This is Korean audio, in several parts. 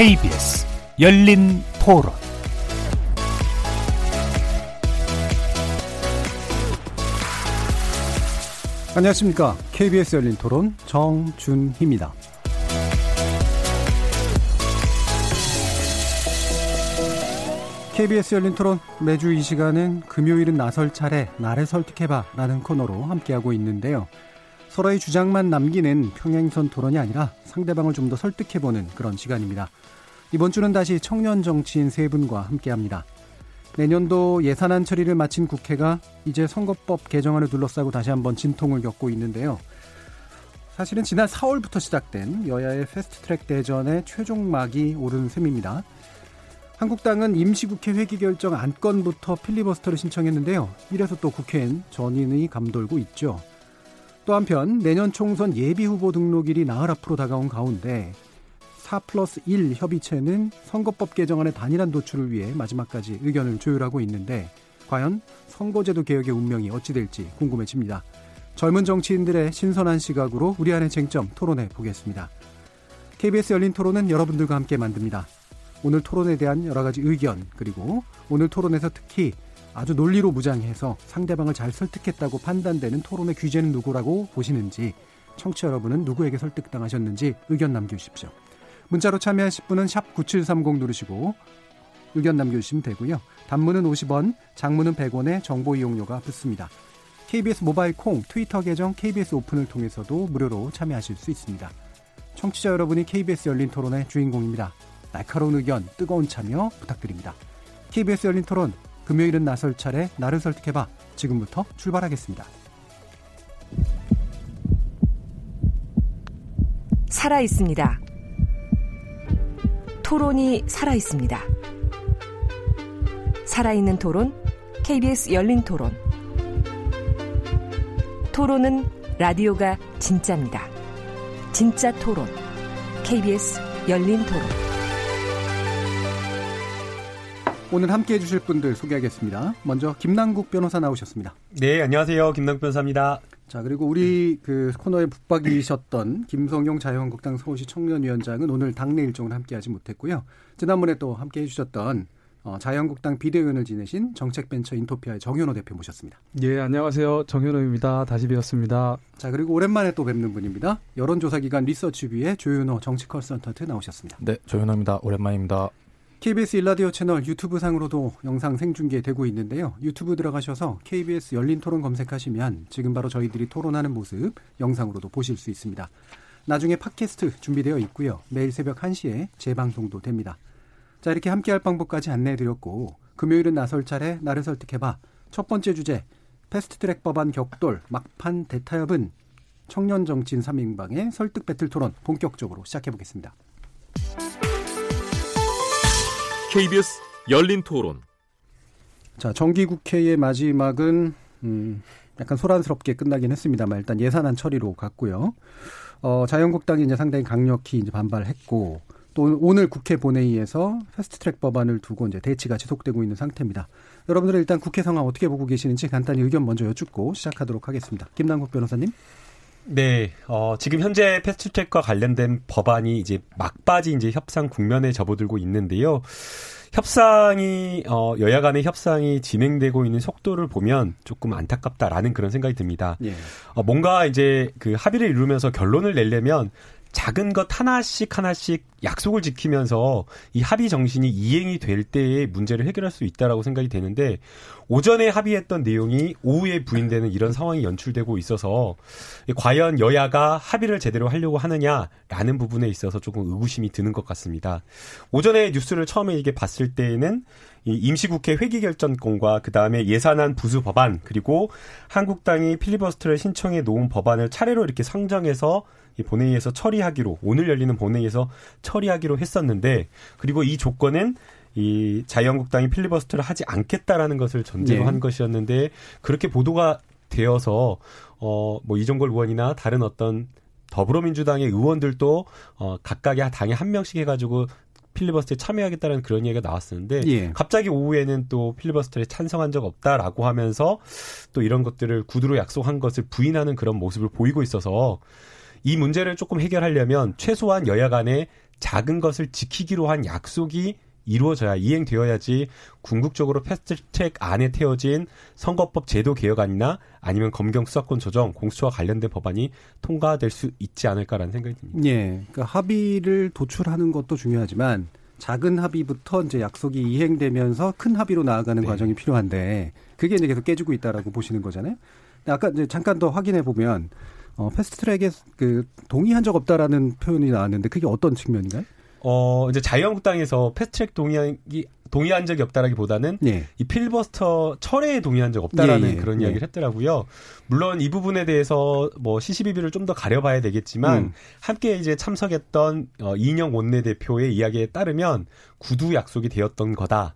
KBS 열린 토론 안녕하십니까. KBS 열린 토론 정준희입니다. KBS 열린 토론 매주 이 시간은 금요일은 나설 차례 나를 설득해봐 라는 코너로 함께하고 있는데요. 서로의 주장만 남기는 평행선 토론이 아니라 상대방을 좀 더 설득해보는 그런 시간입니다. 이번 주는 다시 청년 정치인 세 분과 함께합니다. 내년도 예산안 처리를 마친 국회가 이제 선거법 개정안을 둘러싸고 다시 한번 진통을 겪고 있는데요. 사실은 지난 4월부터 시작된 여야의 패스트트랙 대전의 최종막이 오른 셈입니다. 한국당은 임시국회 회기 결정 안건부터 필리버스터를 신청했는데요. 이래서 또 국회엔 전인이 감돌고 있죠. 또 한편 내년 총선 예비 후보 등록일이 나흘 앞으로 다가온 가운데 4 플러스 1 협의체는 선거법 개정안의 단일한 도출을 위해 마지막까지 의견을 조율하고 있는데 과연 선거제도 개혁의 운명이 어찌 될지 궁금해집니다. 젊은 정치인들의 신선한 시각으로 우리 안의 쟁점 토론해 보겠습니다. KBS 열린 토론은 여러분들과 함께 만듭니다. 오늘 토론에 대한 여러 가지 의견 그리고 오늘 토론에서 특히 아주 논리로 무장해서 상대방을 잘 설득했다고 판단되는 토론의 규제는 누구라고 보시는지 청취자 여러분은 누구에게 설득당하셨는지 의견 남겨주십시오. 문자로 참여하실 분은 샵9730 누르시고 의견 남겨주시면 되고요. 단문은 50원, 장문은 100원의 정보 이용료가 붙습니다. KBS 모바일 콩, 트위터 계정 KBS 오픈을 통해서도 무료로 참여하실 수 있습니다. 청취자 여러분이 KBS 열린 토론의 주인공입니다. 날카로운 의견, 뜨거운 참여 부탁드립니다. KBS 열린 토론, 금요일은 나설 차례 나를 설득해봐. 지금부터 출발하겠습니다. 살아 있습니다. 토론이 살아 있습니다. 살아있는 토론, KBS 열린 토론. 토론은 라디오가 진짜입니다. 진짜 토론, KBS 열린 토론. 오늘 함께 해주실 분들 소개하겠습니다. 먼저 김남국 변호사 나오셨습니다. 네, 안녕하세요. 김남국 변호사입니다. 자, 그리고 우리 그 코너에 붙박이셨던 김성용 자유한국당 서울시 청년위원장은 오늘 당내 일정을 함께하지 못했고요. 지난번에 또 함께 해주셨던 어, 자유한국당 비대위원을 지내신 정책벤처 인토피아의 정현호 대표 모셨습니다. 예, 안녕하세요. 정현호입니다. 다시 뵈었습니다. 자, 그리고 오랜만에 또 뵙는 분입니다. 여론조사기관 리서치비의 조윤호 정치 컨설턴트 나오셨습니다. 네, 조윤호입니다. 오랜만입니다. KBS 일라디오 채널 유튜브 상으로도 영상 생중계되고 있는데요. 유튜브 들어가셔서 KBS 열린 토론 검색하시면 지금 바로 저희들이 토론하는 모습 영상으로도 보실 수 있습니다. 나중에 팟캐스트 준비되어 있고요. 매일 새벽 1시에 재방송도 됩니다. 자, 이렇게 함께 할 방법까지 안내해 드렸고 금요일은 나설 차례 나를 설득해 봐. 첫 번째 주제 패스트트랙 법안 격돌 막판 대타협은 청년 정치인 3인방의 설득 배틀 토론 본격적으로 시작해 보겠습니다. KBS 열린 토론. 자, 정기국회의 마지막은 음, 약간 소란스럽게 끝나긴 했습니다만 일단 예산안 처리로 갔고요. 어, 자유한국당이 이제 상당히 강력히 이제 반발했고 또 오늘 국회 본회의에서 패스트트랙 법안을 두고 이제 대치가 지속되고 있는 상태입니다. 여러분들은 일단 국회 상황 어떻게 보고 계시는지 간단히 의견 먼저 여쭙고 시작하도록 하겠습니다. 김남국 변호사님. 네, 어, 지금 현재 패스트트랙과 관련된 법안이 이제 막바지 이제 협상 국면에 접어들고 있는데요. 협상이 어, 여야 간의 협상이 진행되고 있는 속도를 보면 조금 안타깝다라는 그런 생각이 듭니다. 예. 어, 뭔가 이제 그 합의를 이루면서 결론을 내려면 작은 것 하나씩 하나씩 약속을 지키면서 이 합의 정신이 이행이 될 때에 문제를 해결할 수 있다라고 생각이 되는데 오전에 합의했던 내용이 오후에 부인되는 이런 상황이 연출되고 있어서 과연 여야가 합의를 제대로 하려고 하느냐라는 부분에 있어서 조금 의구심이 드는 것 같습니다. 오전에 뉴스를 처음에 이게 봤을 때에는 이 임시국회 회기결정권과 그 다음에 예산안 부수 법안 그리고 한국당이 필리버스터를 신청해 놓은 법안을 차례로 이렇게 상정해서 이 본회의에서 처리하기로 오늘 열리는 본회의에서 처리하기로 했었는데 그리고 이 조건은 이 자유한국당이 필리버스터를 하지 않겠다라는 것을 전제로 네. 한 것이었는데 그렇게 보도가 되어서 어뭐 이종걸 의원이나 다른 어떤 더불어민주당의 의원들도 어 각각의 당에 한 명씩 해가지고 필리버스터에 참여하겠다는 그런 얘기가 나왔었는데 예. 갑자기 오후에는 또 필리버스터에 찬성한 적 없다라고 하면서 또 이런 것들을 구두로 약속한 것을 부인하는 그런 모습을 보이고 있어서 이 문제를 조금 해결하려면 최소한 여야 간에 작은 것을 지키기로 한 약속이 이루어져야 이행되어야지 궁극적으로 패스트트랙 안에 태워진 선거법 제도 개혁안이나 아니면 검경 수사권 조정, 공수처와 관련된 법안이 통과될 수 있지 않을까라는 생각이 듭니다. 예. 그러니까 합의를 도출하는 것도 중요하지만 작은 합의부터 이제 약속이 이행되면서 큰 합의로 나아가는 네. 과정이 필요한데 그게 이제 계속 깨지고 있다라고 보시는 거잖아요. 아까 이제 잠깐 더 확인해 보면 어, 패스트트랙에 그 동의한 적 없다라는 표현이 나왔는데 그게 어떤 측면인가요? 어, 이제 자유한국당에서 패스트트랙 동의하기 동의한 적이 없다라기보다는 예. 이 필버스터 철회에 동의한 적 없다라는 예, 예, 그런 예. 이야기를 했더라고요. 물론 이 부분에 대해서 뭐 시시비비를 좀 더 가려봐야 되겠지만 음. 함께 이제 참석했던 어, 이인영 원내대표의 이야기에 따르면 구두 약속이 되었던 거다.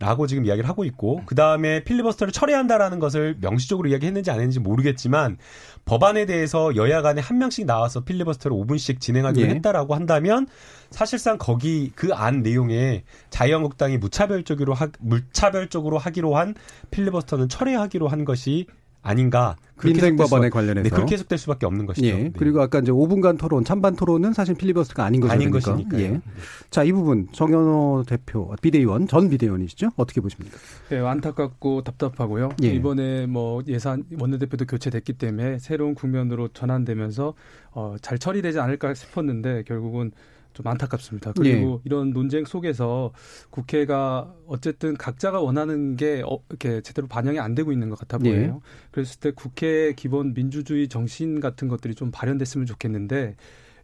라고 지금 이야기를 하고 있고 그 다음에 필리버스터를 철회한다라는 것을 명시적으로 이야기했는지 안 했는지 모르겠지만 법안에 대해서 여야 간에 한 명씩 나와서 필리버스터를 5분씩 진행하기로 예. 했다라고 한다면 사실상 거기 그 안 내용에 자유한국당이 무차별적으로 하, 무차별적으로 하기로 한 필리버스터는 철회하기로 한 것이 아닌가 그렇게 민생 해석될 법안에 수밖- 관련해서 네, 그렇게 해석될 수밖에 없는 것이죠. 예. 네. 그리고 아까 이제 5분간 토론, 찬반 토론은 사실 필리버스터가 아닌 거죠. 아닌 그러니까. 것이니까요. 예. 자, 이 부분 정현호 대표, 비대위원, 전 비대위원이시죠? 어떻게 보십니까? 네, 안타깝고 답답하고요. 예. 이번에 뭐 예산 원내대표도 교체됐기 때문에 새로운 국면으로 전환되면서 어, 잘 처리되지 않을까 싶었는데 결국은 좀 안타깝습니다. 그리고 예. 이런 논쟁 속에서 국회가 어쨌든 각자가 원하는 게 어, 이렇게 제대로 반영이 안 되고 있는 것 같아 예. 보여요. 그랬을 때 국회의 기본 민주주의 정신 같은 것들이 좀 발현됐으면 좋겠는데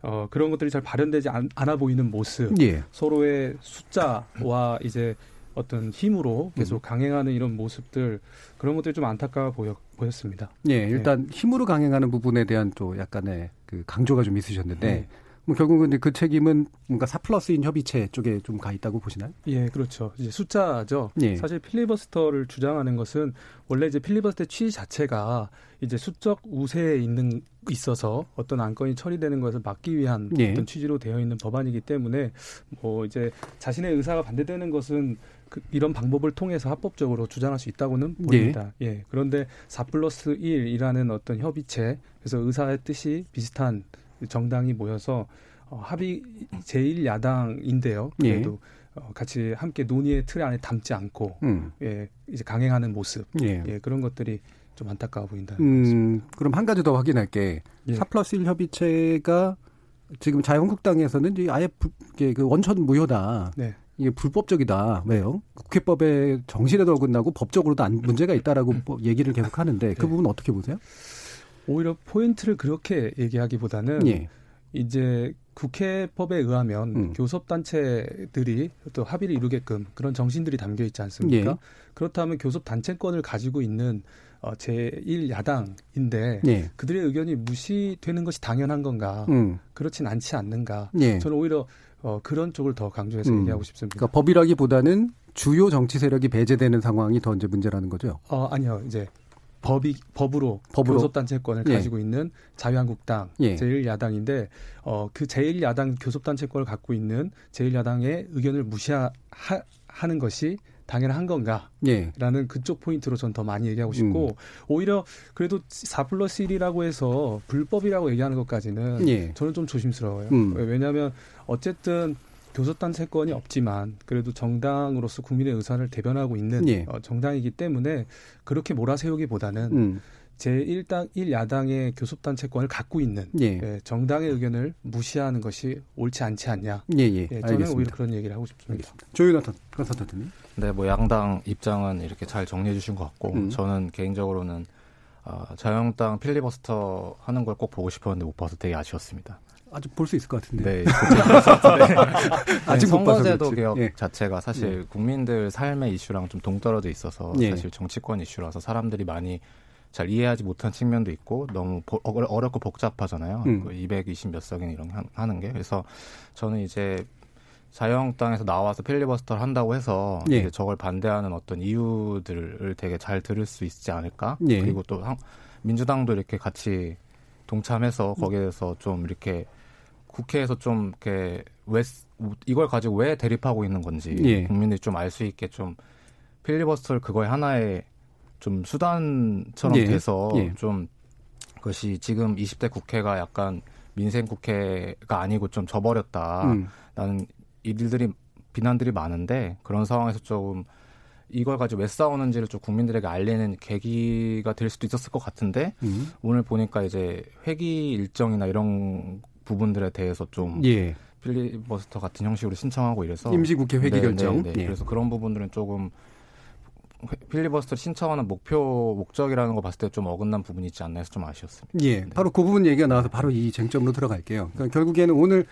어, 그런 것들이 잘 발현되지 않, 않아 보이는 모습. 예. 서로의 숫자와 이제 어떤 힘으로 계속 강행하는 이런 모습들 그런 것들이 좀 안타까워 보여, 보였습니다. 예, 일단 힘으로 강행하는 부분에 대한 또 약간의 그 강조가 좀 있으셨는데 네. 뭐 결국은 이제 그 책임은 뭔가 사플러스인 협의체 쪽에 좀 가 있다고 보시나요? 예, 그렇죠. 이제 숫자죠. 예. 사실 필리버스터를 주장하는 것은 원래 이제 필리버스터 취지 자체가 이제 수적 우세에 있는 있어서 어떤 안건이 처리되는 것을 막기 위한 예. 어떤 취지로 되어 있는 법안이기 때문에 뭐 이제 자신의 의사가 반대되는 것은 그 이런 방법을 통해서 합법적으로 주장할 수 있다고는 보입니다. 예. 그런데 4 플러스 1이라는 어떤 협의체 그래서 의사의 뜻이 비슷한 정당이 모여서 어, 합의 제1야당인데요. 예. 그래도 어, 같이 함께 논의의 틀 안에 담지 않고 음. 예, 이제 강행하는 모습 예. 예, 그런 것들이 좀 안타까워 보인다. 음, 그럼 한 가지 더 확인할게. 예. 사 플러스 1 협의체가 지금 자유한국당에서는 이제 아예 불, 이게 그 원천 무효다. 네. 이게 불법적이다. 왜요? 국회법의 정신에도 어긋나고 법적으로도 안, 문제가 있다라고 뭐 얘기를 계속 하는데 그 네. 부분 어떻게 보세요? 오히려 포인트를 그렇게 얘기하기보다는 예. 이제 국회법에 의하면 음. 교섭단체들이 또 합의를 이루게끔 그런 정신들이 담겨 있지 않습니까? 예. 그렇다면 교섭단체권을 가지고 있는 어, 제1야당인데 예. 그들의 의견이 무시되는 것이 당연한 건가? 음. 그렇진 않지 않는가? 예. 저는 오히려 어, 그런 쪽을 더 강조해서 음. 얘기하고 싶습니다. 그러니까 법이라기보다는 주요 정치 세력이 배제되는 상황이 더 이제 문제라는 거죠. 어, 아니요. 이제 법이 법으로, 법으로? 교섭단체권을 예. 가지고 있는 자유한국당 예. 제1야당인데 어, 그 제1야당 교섭단체권을 갖고 있는 제1야당의 의견을 무시하는 것이 당연한 건가? 예. 라는 그쪽 포인트로 전 더 많이 얘기하고 싶고 음. 오히려 그래도 4 플러스 1이라고 해서 불법이라고 얘기하는 것까지는 예. 저는 좀 조심스러워요. 음. 왜냐하면 어쨌든 교섭단체권이 없지만 그래도 정당으로서 국민의 의사를 대변하고 있는 예. 어, 정당이기 때문에 그렇게 몰아세우기보다는 음. 제1당 1야당의 교섭단체권을 갖고 있는 예. 예, 정당의 의견을 무시하는 것이 옳지 않지 않냐. 예, 예. 예, 저는 알겠습니다. 오히려 그런 얘기를 하고 싶습니다. 조윤아턴 컨설턴트님. 네, 뭐 양당 입장은 이렇게 잘 정리해 주신 것 같고 음. 저는 개인적으로는 어, 자유한국당 필리버스터 하는 걸 꼭 보고 싶었는데 못 봐서 되게 아쉬웠습니다. 아직 볼 수 있을 것 같은데. 네, 네. 아직 선거제도. 개혁 예. 자체가 사실 네. 국민들 삶의 이슈랑 좀 동떨어져 있어서 예. 사실 정치권 이슈라서 사람들이 많이 잘 이해하지 못한 측면도 있고 너무 보- 어려- 어렵고 복잡하잖아요. 음. 그 220몇 석인 이런 거 하- 하는 게 그래서 저는 이제 자유한국당에서 나와서 필리버스터를 한다고 해서 예. 이제 저걸 반대하는 어떤 이유들을 되게 잘 들을 수 있지 않을까? 예. 그리고 또 한- 민주당도 이렇게 같이 동참해서 음. 거기에서 좀 이렇게 국회에서 좀 이렇게 왜 이걸 가지고 왜 대립하고 있는 건지 예. 국민들이 좀 알 수 있게 좀 필리버스터를 그거의 하나의 좀 수단처럼 예. 돼서 예. 좀 그것이 지금 20대 국회가 약간 민생 국회가 아니고 좀 져버렸다라는 음. 일들이 비난들이 많은데 그런 상황에서 조금 이걸 가지고 왜 싸우는지를 좀 국민들에게 알리는 계기가 될 수도 있었을 것 같은데 음. 오늘 보니까 이제 회기 일정이나 이런 부분들에 대해서 좀 예. 필리버스터 같은 형식으로 신청하고 이래서 임시국회 회기 네, 결정. 네, 네. 예. 그래서 그런 부분들은 조금 필리버스터 신청하는 목표 목적이라는 거 봤을 때 좀 어긋난 부분이 있지 않나 해서 좀 아쉬웠습니다. 예, 네. 바로 그 부분 얘기가 나와서 바로 이 쟁점으로 들어갈게요. 그러니까 결국에는 오늘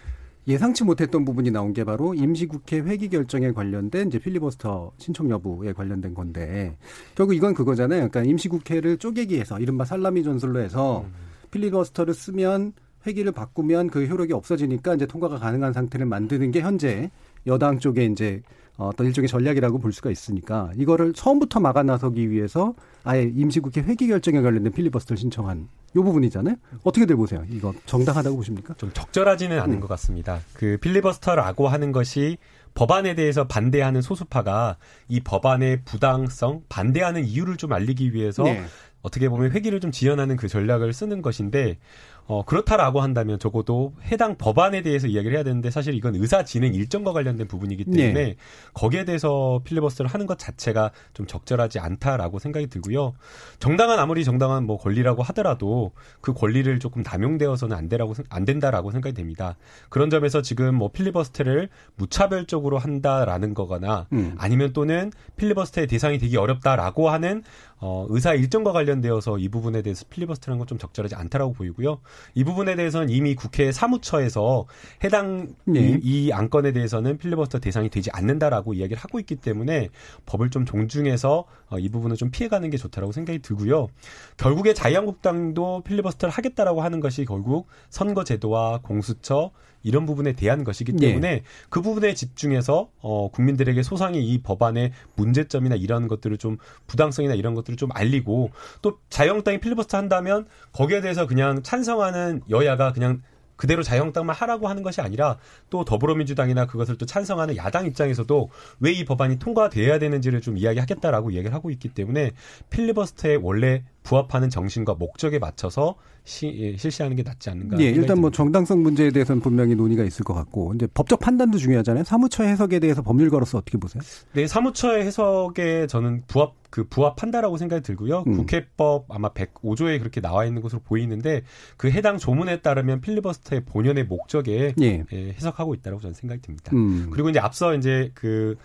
예상치 못했던 부분이 나온 게 바로 임시국회 회기 결정에 관련된 이제 필리버스터 신청 여부에 관련된 건데 결국 이건 그거잖아요. 그러니까 임시국회를 쪼개기 해서 이른바 살라미 전술로 해서 음. 필리버스터를 쓰면 회기를 바꾸면 그 효력이 없어지니까 이제 통과가 가능한 상태를 만드는 게 현재 여당 쪽에 이제 어떤 일종의 전략이라고 볼 수가 있으니까 이거를 처음부터 막아 나서기 위해서 아예 임시국회 회기 결정에 관련된 필리버스터를 신청한 요 부분이잖아요. 어떻게들 보세요? 이거 정당하다고 보십니까? 좀 적절하지는 않은 음. 것 같습니다. 그 필리버스터라고 하는 것이 법안에 대해서 반대하는 소수파가 이 법안의 부당성, 반대하는 이유를 좀 알리기 위해서 네. 어떻게 보면 회기를 좀 지연하는 그 전략을 쓰는 것인데 어, 그렇다라고 한다면 적어도 해당 법안에 대해서 이야기를 해야 되는데 사실 이건 의사 진행 일정과 관련된 부분이기 때문에 네. 거기에 대해서 필리버스터를 하는 것 자체가 좀 적절하지 않다라고 생각이 들고요. 정당한 아무리 정당한 뭐 권리라고 하더라도 그 권리를 조금 남용되어서는 안 되라고 안 된다라고 생각이 됩니다. 그런 점에서 지금 뭐 필리버스터를 무차별적으로 한다라는 거거나 음. 아니면 또는 필리버스터의 대상이 되기 어렵다라고 하는 어, 의사 일정과 관련되어서 이 부분에 대해서 필리버스터라는 건 좀 적절하지 않다라고 보이고요. 이 부분에 대해서는 이미 국회 사무처에서 해당 네. 이, 이, 안건에 대해서는 필리버스터 대상이 되지 않는다라고 이야기를 하고 있기 때문에 법을 좀 존중해서 어, 이 부분을 좀 피해가는 게 좋다라고 생각이 들고요. 결국에 자유한국당도 필리버스터를 하겠다라고 하는 것이 결국 선거제도와 공수처 이런 부분에 대한 것이기 네. 때문에 네. 그 부분에 집중해서 어, 국민들에게 소상히 이 법안의 문제점이나 이런 것들을 좀 부당성이나 이런 것들을 좀 알리고 또 자유한국당이 필리버스터 한다면 거기에 대해서 그냥 찬성하는 여야가 그냥 그대로 자유한국당만 하라고 하는 것이 아니라 또 더불어민주당이나 그것을 또 찬성하는 야당 입장에서도 왜 이 법안이 통과돼야 되는지를 좀 이야기하겠다라고 얘기를 하고 있기 때문에 필리버스터의 원래 부합하는 정신과 목적에 맞춰서 시, 예, 실시하는 게 낫지 않는가. 예, 일단 뭐 정당성 문제에 대해서는 분명히 논의가 있을 것 같고, 이제 법적 판단도 중요하잖아요. 사무처 해석에 대해서 법률가로서 어떻게 보세요? 네, 사무처의 해석에 저는 부합 그 부합한다라고 생각이 들고요. 음. 국회법 아마 105조에 그렇게 나와 있는 것으로 보이는데 그 해당 조문에 따르면 필리버스터의 본연의 목적에 예. 예, 해석하고 있다라고 저는 생각이 듭니다. 음. 그리고 이제 앞서 이제 그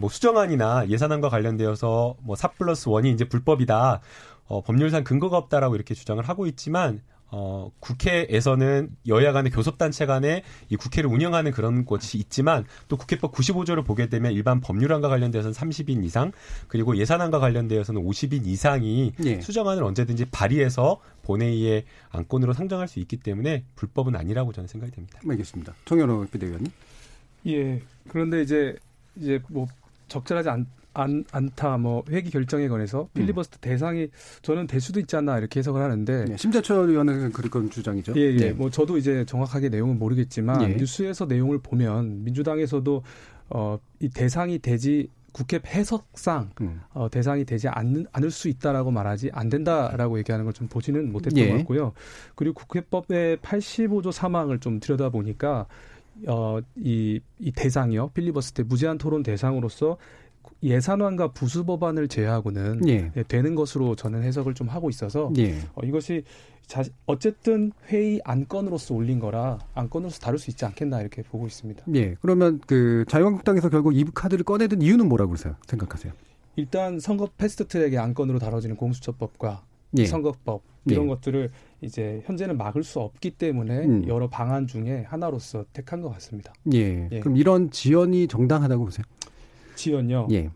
뭐 수정안이나 예산안과 관련되어서 뭐4 플러스 1이 이제 불법이다. 어, 법률상 근거가 없다라고 이렇게 주장을 하고 있지만 어, 국회에서는 여야 간의 교섭단체 간에 이 국회를 운영하는 그런 곳이 있지만 또 국회법 95조를 보게 되면 일반 법률안과 관련돼서는 30인 이상 그리고 예산안과 관련되어서는 50인 이상이 예. 수정안을 언제든지 발의해서 본회의에 안건으로 상정할 수 있기 때문에 불법은 아니라고 저는 생각이 됩니다. 알겠습니다. 정현호 비대위원님. 예. 그런데 이제 이제 뭐 적절하지 않, 안, 않다, 뭐, 회기 결정에 관해서 필리버스터 음. 대상이 저는 될 수도 있지 않나 이렇게 해석을 하는데. 네, 심재철 의원은 그런 주장이죠. 예, 예. 네. 뭐, 저도 이제 정확하게 내용은 모르겠지만, 예. 뉴스에서 내용을 보면 민주당에서도, 어, 이 대상이 되지 국회 해석상 음. 어, 대상이 되지 않는, 않을 수 있다라고 말하지 안 된다라고 얘기하는 걸 좀 보지는 못했던 예. 것 같고요. 그리고 국회법의 85조 사망을 좀 들여다 보니까 어, 이, 이 대상이요. 필리버스 터 무제한 토론 대상으로서 예산안과 부수 법안을 제외하고는 예. 예. 되는 것으로 저는 해석을 좀 하고 있어서 예. 어, 이것이 자, 어쨌든 회의 안건으로서 올린 거라 안건으로서 다룰 수 있지 않겠나 이렇게 보고 있습니다. 예. 그러면 그 자유한국당에서 결국 이 카드를 꺼내든 이유는 뭐라고? 생각하세요? 일단 선거 패스트트랙의 안건으로 다뤄지는 공수처법과 예. 선거법 이런 예. 것들을 이제 현재는 막을 수 없기 때문에 음. 여러 방안 중에 하나로서 택한 것 같습니다. 예. 예. 그럼 이런 지연이 정당하다고 보세요? 지연요. 예.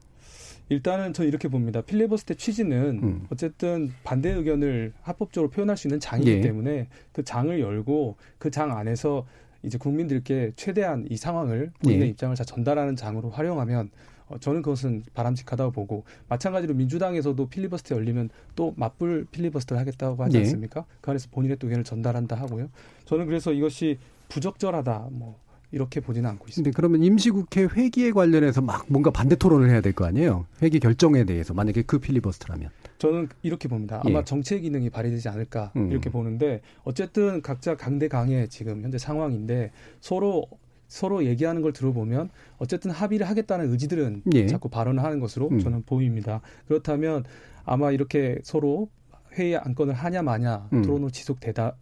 일단은 저 이렇게 봅니다. 필리버스터 취지는 음. 어쨌든 반대 의견을 합법적으로 표현할 수 있는 장이기 예. 때문에 그 장을 열고 그 장 안에서 이제 국민들께 최대한 이 상황을 본인의 예. 입장을 잘 전달하는 장으로 활용하면 어, 저는 그것은 바람직하다고 보고 마찬가지로 민주당에서도 필리버스터 열리면 또 맞불 필리버스터를 하겠다고 하지 예. 않습니까? 그 안에서 본인의 또 의견을 전달한다 하고요. 저는 그래서 이것이 부적절하다 뭐 이렇게 보지는 않고 있습니다. 그러면 임시국회 회기에 관련해서 막 뭔가 반대 토론을 해야 될 거 아니에요? 회기 결정에 대해서 만약에 그 필리버스터라면. 저는 이렇게 봅니다. 아마 예. 정체 기능이 발휘되지 않을까 음. 이렇게 보는데 어쨌든 각자 강대강의 지금 현재 상황인데 서로 서로 얘기하는 걸 들어보면 어쨌든 합의를 하겠다는 의지들은 예. 자꾸 발언을 하는 것으로 음. 저는 보입니다. 그렇다면 아마 이렇게 서로 회의 안건을 하냐 마냐 음. 토론으로 지속되다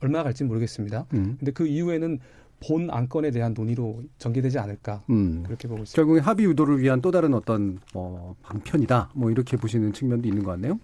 얼마 갈지 모르겠습니다. 음. 근데 그 이후에는 본 안건에 대한 논의로 전개되지 않을까 음. 그렇게 보고 있습니다. 결국에 합의 유도를 위한 또 다른 어떤 어, 방편이다. 뭐 이렇게 보시는 측면도 있는 것 같네요.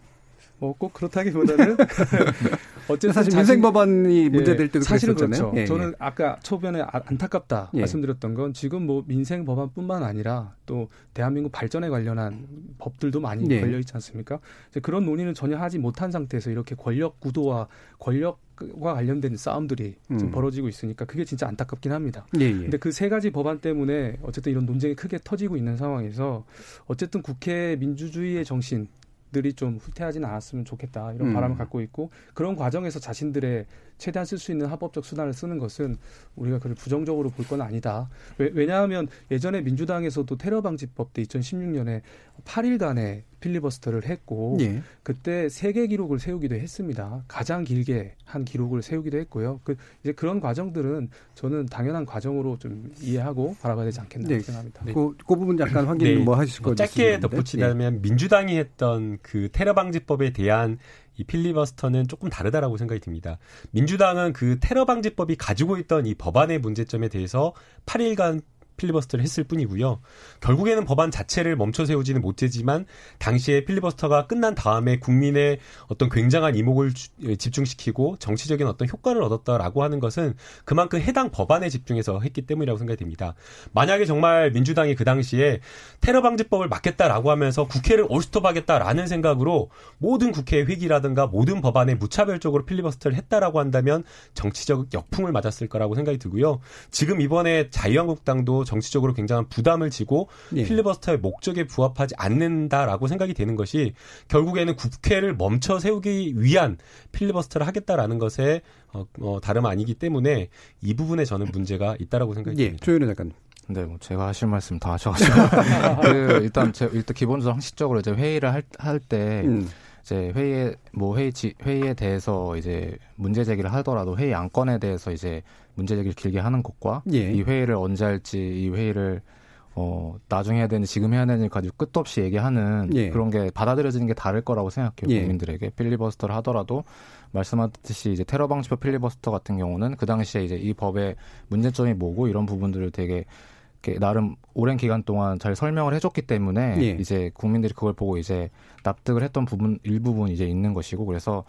뭐 꼭 그렇다기보다는 어쨌든 사실 민생 법안이 예, 문제될 때도 사실은 그랬었잖아요. 그렇죠. 예, 저는 예. 아까 초변에 아, 안타깝다 예. 말씀드렸던 건 지금 뭐 민생 법안뿐만 아니라 또 대한민국 발전에 관련한 법들도 많이 예. 걸려 있지 않습니까? 그런 논의는 전혀 하지 못한 상태에서 이렇게 권력 구도와 권력 과 관련된 싸움들이 음. 지금 벌어지고 있으니까 그게 진짜 안타깝긴 합니다. 예, 예. 근데 그 세 가지 법안 때문에 어쨌든 이런 논쟁이 크게 터지고 있는 상황에서 어쨌든 국회 민주주의의 정신 들이 좀 후퇴하지는 않았으면 좋겠다 이런 음. 바람을 갖고 있고 그런 과정에서 자신들의 최대한 쓸 수 있는 합법적 수단을 쓰는 것은 우리가 그를 부정적으로 볼 건 아니다. 왜, 냐하면 예전에 민주당에서도 테러 방지법 때 2016년에 8일간의 필리버스터를 했고 예. 그때 세계 기록을 세우기도 했습니다. 가장 길게 한 기록을 세우기도 했고요. 그 이제 그런 과정들은 저는 당연한 과정으로 좀 이해하고 바라봐야 되지 않겠나 네. 생각합니다. 네. 그, 그 부분 약간 확인 네. 뭐 하실 거 짧게 덧붙이자면 네. 민주당이 했던 그 테러 방지법에 대한 이 필리버스터는 조금 다르다라고 생각이 듭니다. 민주당은 그 테러 방지법이 가지고 있던 이 법안의 문제점에 대해서 8일간 필리버스터를 했을 뿐이고요. 결국에는 법안 자체를 멈춰 세우지는 못했지만 당시에 필리버스터가 끝난 다음에 국민의 어떤 굉장한 이목을 예, 집중시키고 정치적인 어떤 효과를 얻었다라고 하는 것은 그만큼 해당 법안에 집중해서 했기 때문이라고 생각이 됩니다. 만약에 정말 민주당이 그 당시에 테러 방지법을 막겠다라고 하면서 국회를 올스톱하겠다라는 생각으로 모든 국회 회기라든가 모든 법안에 무차별적으로 필리버스터를 했다라고 한다면 정치적 역풍을 맞았을 거라고 생각이 들고요. 지금 이번에 자유한국당도 정치적으로 굉장한 부담을 지고 예. 필리버스터의 목적에 부합하지 않는다라고 생각이 되는 것이 결국에는 국회를 멈춰 세우기 위한 필리버스터를 하겠다라는 것에 어, 어, 다름 아니기 때문에 이 부분에 저는 문제가 있다라고 생각이 예. 듭니다. 조윤혜 작가님. 네, 뭐 제가 하실 말씀 다 하셔가지고 그 일단 제 일단 기본적으로 상식적으로 이제 회의를 할 할때 음. 이제 회의에 뭐 회의 지, 회의에 대해서 이제 문제 제기를 하더라도 회의 안건에 대해서 이제 문제 제기를 길게 하는 것과 예. 이 회의를 언제 할지 이 회의를 어 나중에 해야 되는지 지금 해야 되는지 가지고 끝도 없이 얘기하는 예. 그런 게 받아들여지는 게 다를 거라고 생각해요 예. 국민들에게 필리버스터를 하더라도 말씀하셨듯이 이제 테러 방지법 필리버스터 같은 경우는 그 당시에 이제 이 법의 문제점이 뭐고 이런 부분들을 되게 나름 오랜 기간 동안 잘 설명을 해줬기 때문에 예. 이제 국민들이 그걸 보고 이제 납득을 했던 부분 일부분 이제 있는 것이고 그래서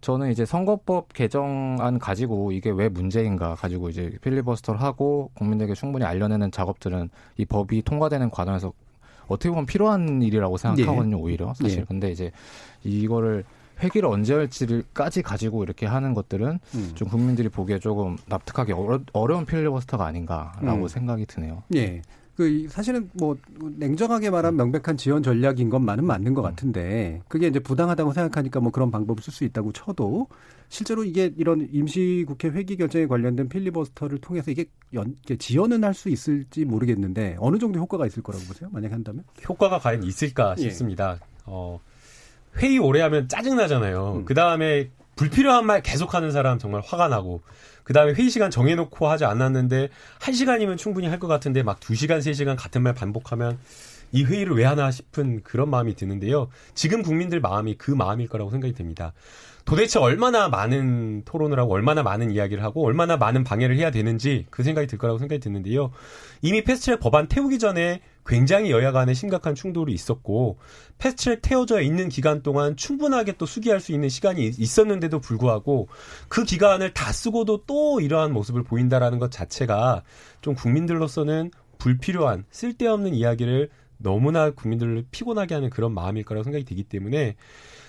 저는 이제 선거법 개정안 가지고 이게 왜 문제인가 가지고 이제 필리버스터를 하고 국민들에게 충분히 알려내는 작업들은 이 법이 통과되는 과정에서 어떻게 보면 필요한 일이라고 생각하거든요 예. 오히려 사실 예. 근데 이제 이거를 회기를 언제 할지를까지 가지고 이렇게 하는 것들은 음. 좀 국민들이 보기에 조금 납득하기 어려, 어려운 필리버스터가 아닌가라고 음. 생각이 드네요. 예. 그 사실은 뭐 냉정하게 말하면 명백한 지원 전략인 것만은 맞는 것 같은데 그게 이제 부당하다고 생각하니까 뭐 그런 방법을 쓸 수 있다고 쳐도 실제로 이게 이런 임시국회 회기 결정에 관련된 필리버스터를 통해서 이게 연, 지원은 할 수 있을지 모르겠는데 어느 정도 효과가 있을 거라고 보세요? 만약 한다면? 효과가 과연 있을까 예. 싶습니다. 예. 어, 회의 오래 하면 짜증 나잖아요. 음. 그 다음에 불필요한 말 계속하는 사람 정말 화가 나고 그 다음에 회의 시간 정해놓고 하지 않았는데 한 시간이면 충분히 할 것 같은데 막 두 시간 세 시간 같은 말 반복하면 이 회의를 왜 하나 싶은 그런 마음이 드는데요. 지금 국민들 마음이 그 마음일 거라고 생각이 됩니다. 도대체 얼마나 많은 토론을 하고 얼마나 많은 이야기를 하고 얼마나 많은 방해를 해야 되는지 그 생각이 들 거라고 생각이 드는데요. 이미 패스트트랙 법안 태우기 전에 굉장히 여야 간에 심각한 충돌이 있었고 패스트트랙 태워져 있는 기간 동안 충분하게 또 수기할 수 있는 시간이 있었는데도 불구하고 그 기간을 다 쓰고도 또 이러한 모습을 보인다라는 것 자체가 좀 국민들로서는 불필요한 쓸데없는 이야기를 너무나 국민들을 피곤하게 하는 그런 마음일 거라고 생각이 되기 때문에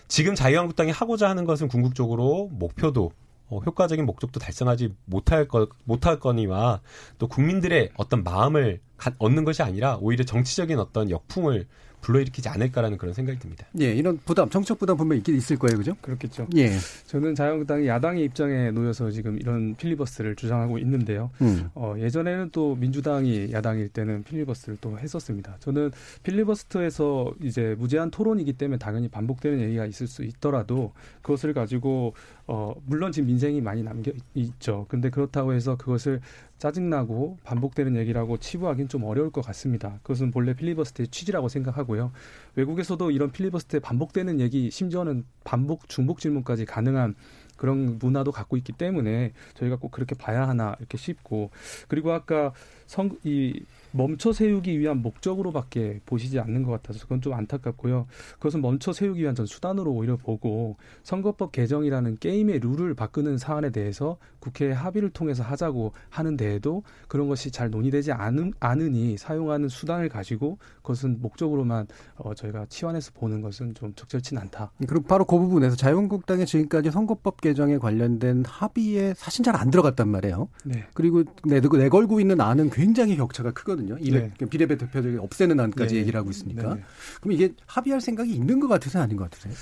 지금 자유한국당이 하고자 하는 것은 궁극적으로 목표도 어, 효과적인 목적도 달성하지 못할 거 못할 거니와 또 국민들의 어떤 마음을 가, 얻는 것이 아니라 오히려 정치적인 어떤 역풍을 불러일으키지 않을까라는 그런 생각이 듭니다. 예, 이런 부담, 정책 부담 분명 있긴 있을 거예요, 그죠? 그렇겠죠. 예. 저는 자유한국당이 야당의 입장에 놓여서 지금 이런 필리버스를 주장하고 있는데요. 음. 어, 예전에는 또 민주당이 야당일 때는 필리버스를 또 했었습니다. 저는 필리버스터에서 이제 무제한 토론이기 때문에 당연히 반복되는 얘기가 있을 수 있더라도 그것을 가지고 어, 물론 지금 민생이 많이 남겨 있죠. 근데 그렇다고 해서 그것을 짜증나고 반복되는 얘기라고 치부하기는 좀 어려울 것 같습니다. 그것은 본래 필리버스터의 취지라고 생각하고요. 외국에서도 이런 필리버스터에 반복되는 얘기, 심지어는 반복, 중복 질문까지 가능한 그런 문화도 갖고 있기 때문에 저희가 꼭 그렇게 봐야 하나 이렇게 싶고 그리고 아까 성, 이 멈춰 세우기 위한 목적으로밖에 보시지 않는 것 같아서 그건 좀 안타깝고요. 그것은 멈춰 세우기 위한 전 수단으로 오히려 보고 선거법 개정이라는 게임의 룰을 바꾸는 사안에 대해서 국회 합의를 통해서 하자고 하는 데에도 그런 것이 잘 논의되지 않은, 않으니 사용하는 수단을 가지고 그것은 목적으로만 어, 저희가 치환해서 보는 것은 좀 적절치는 않다. 그리고 바로 그 부분에서 자유한국당의 지금까지 선거법 개정에 관련된 합의에 사실 잘 안 들어갔단 말이에요. 네. 그리고 내걸고 있는 안은 굉장히 격차가 크거든요. 네. 비례배 대표들이 없애는 안까지 네. 얘기를 하고 있으니까. 네. 그럼 이게 합의할 생각이 있는 것 같으세요, 아닌 것 같으세요?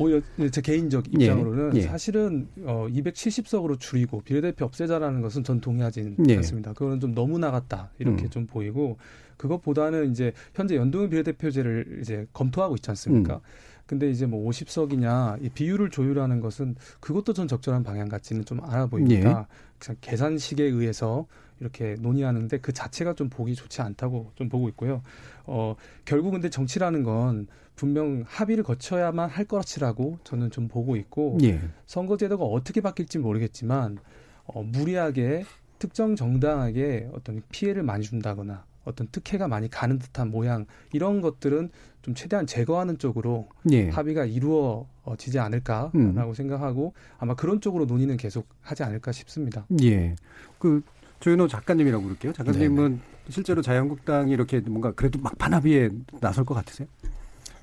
오히려 제 개인적 예. 입장으로는 예. 예. 사실은 어 270석으로 줄이고 비례대표 없애자라는 것은 전 동의하지는 예. 않습니다. 그거는 좀 너무 나갔다 이렇게 음. 좀 보이고 그것보다는 이제 현재 연동형 비례대표제를 이제 검토하고 있지 않습니까? 음. 근데 이제 뭐 50석이냐 이 비율을 조율하는 것은 그것도 전 적절한 방향 같지는 좀 않아 보입니다. 예. 계산식에 의해서 이렇게 논의하는데 그 자체가 좀 보기 좋지 않다고 좀 보고 있고요. 어, 결국 근데 정치라는 건 분명 합의를 거쳐야만 할 것이라고 저는 좀 보고 있고 예. 선거제도가 어떻게 바뀔지 모르겠지만 어, 무리하게 특정 정당에게 어떤 피해를 많이 준다거나 어떤 특혜가 많이 가는 듯한 모양 이런 것들은 좀 최대한 제거하는 쪽으로 예. 합의가 이루어지지 않을까라고 음. 생각하고 아마 그런 쪽으로 논의는 계속 하지 않을까 싶습니다. 예. 그 조윤호 작가님이라고 그럴게요. 작가님은 네 실제로 자유한국당이 이렇게 뭔가 그래도 막판 합의에 나설 것 같으세요?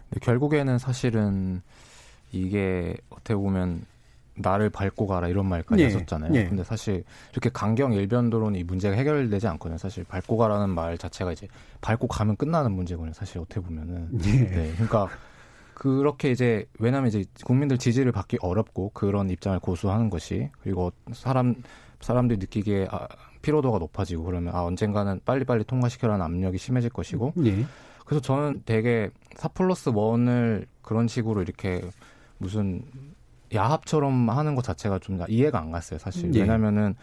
네, 결국에는 사실은 이게 어떻게 보면 나를 밟고 가라 이런 말까지 예. 했었잖아요. 예. 근데 사실 이렇게 강경 일변도로는 이 문제가 해결되지 않거든요. 사실 밟고 가라는 말 자체가 이제 밟고 가면 끝나는 문제거든요. 사실 어떻게 보면은. 예. 네. 그러니까 그렇게 이제 왜냐하면 이제 국민들 지지를 받기 어렵고 그런 입장을 고수하는 것이 그리고 사람 사람들이 느끼기에 아, 피로도가 높아지고 그러면 아 언젠가는 빨리빨리 통과시켜라는 압력이 심해질 것이고 예. 그래서 저는 되게 사 플러스 원을 그런 식으로 이렇게 무슨 야합처럼 하는 것 자체가 좀 이해가 안 갔어요 사실 예. 왜냐면은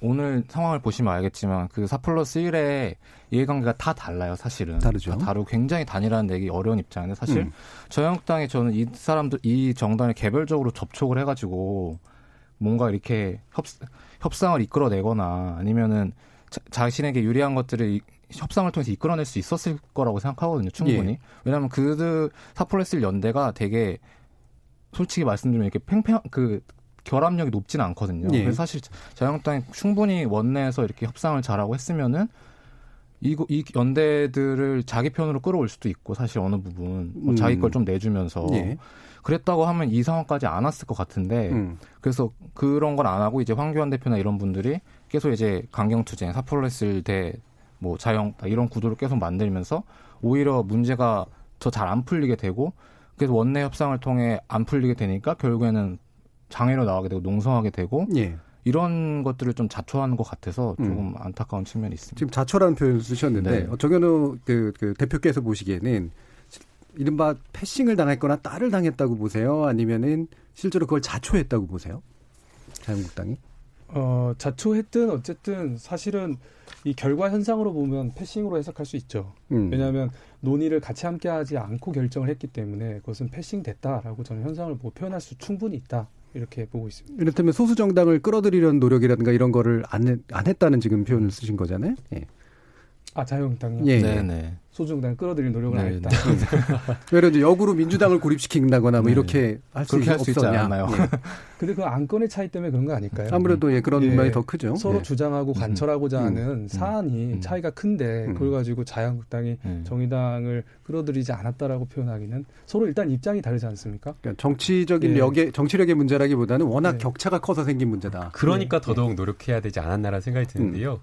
오늘 상황을 보시면 알겠지만 그4 플러스 1의 이해관계가 다 달라요, 사실은. 다르죠. 다르고 굉장히 단일화는 내기 어려운 입장인데 사실 음. 저영당에 저는 이 사람들 이 정당을 개별적으로 접촉을 해가지고 뭔가 이렇게 협, 협상을 이끌어내거나 아니면은 자, 신에게 유리한 것들을 협상을 통해서 이끌어낼 수 있었을 거라고 생각하거든요, 충분히. 예. 왜냐하면 그들 사플러스 연대가 되게 솔직히 말씀드리면 이렇게 팽팽 그 결합력이 높지는 않거든요. 예. 그래서 사실 자유한국당이 충분히 원내에서 이렇게 협상을 잘하고 했으면은 이, 이 연대들을 자기 편으로 끌어올 수도 있고 사실 어느 부분 뭐 자기 걸 좀 내주면서 예. 그랬다고 하면 이 상황까지 안 왔을 것 같은데 음. 그래서 그런 건 안 하고 이제 황교안 대표나 이런 분들이 계속 이제 강경투쟁 사표를 했을 때뭐 자영 이런 구도를 계속 만들면서 오히려 문제가 더 잘 안 풀리게 되고 그래서 원내 협상을 통해 안 풀리게 되니까 결국에는 장애로 나가게 되고 농성하게 되고 예. 이런 것들을 좀 자초하는 것 같아서 음. 조금 음. 안타까운 측면이 있습니다. 지금 자초라는 표현을 쓰셨는데 네. 정현우 그, 그 대표께서 보시기에는 이른바 패싱을 당했거나 딸을 당했다고 보세요? 아니면은 실제로 그걸 자초했다고 보세요? 자유한국당이? 어, 자초했든 어쨌든 사실은 이 결과 현상으로 보면 패싱으로 해석할 수 있죠. 음. 왜냐하면 논의를 같이 함께 하지 않고 결정을 했기 때문에 그것은 패싱 됐다라고 저는 현상을 보고 표현할 수 충분히 있다. 이렇게 보고 있습니다. 이렇다면 소수 정당을 끌어들이려는 노력이라든가 이런 거를 안, 안 했다는 지금 표현을 쓰신 거잖아요. 예. 아 자유한국당요? 예. 네네. 소중당 끌어들일 노력을 네, 안 했다. 왜냐 이제 역으로 민주당을 고립시킨다거나 뭐 네. 이렇게 할 수 있지 않나요? 예. 근데 그 안건의 차이 때문에 그런 거 아닐까요? 아무래도 예, 그런 예. 면이 더 크죠. 서로 예. 주장하고 관철하고자 음. 하는 음. 사안이 음. 차이가 큰데 음. 그걸 가지고 자유한국당이 음. 정의당을 끌어들이지 않았다라고 표현하기는 서로 일단 입장이 다르지 않습니까? 그러니까 정치적인 예. 력의 정치력의 문제라기보다는 워낙 격차가 커서 생긴 문제다. 그러니까 더더욱 노력해야 되지 않았나라는 생각이 드는데요.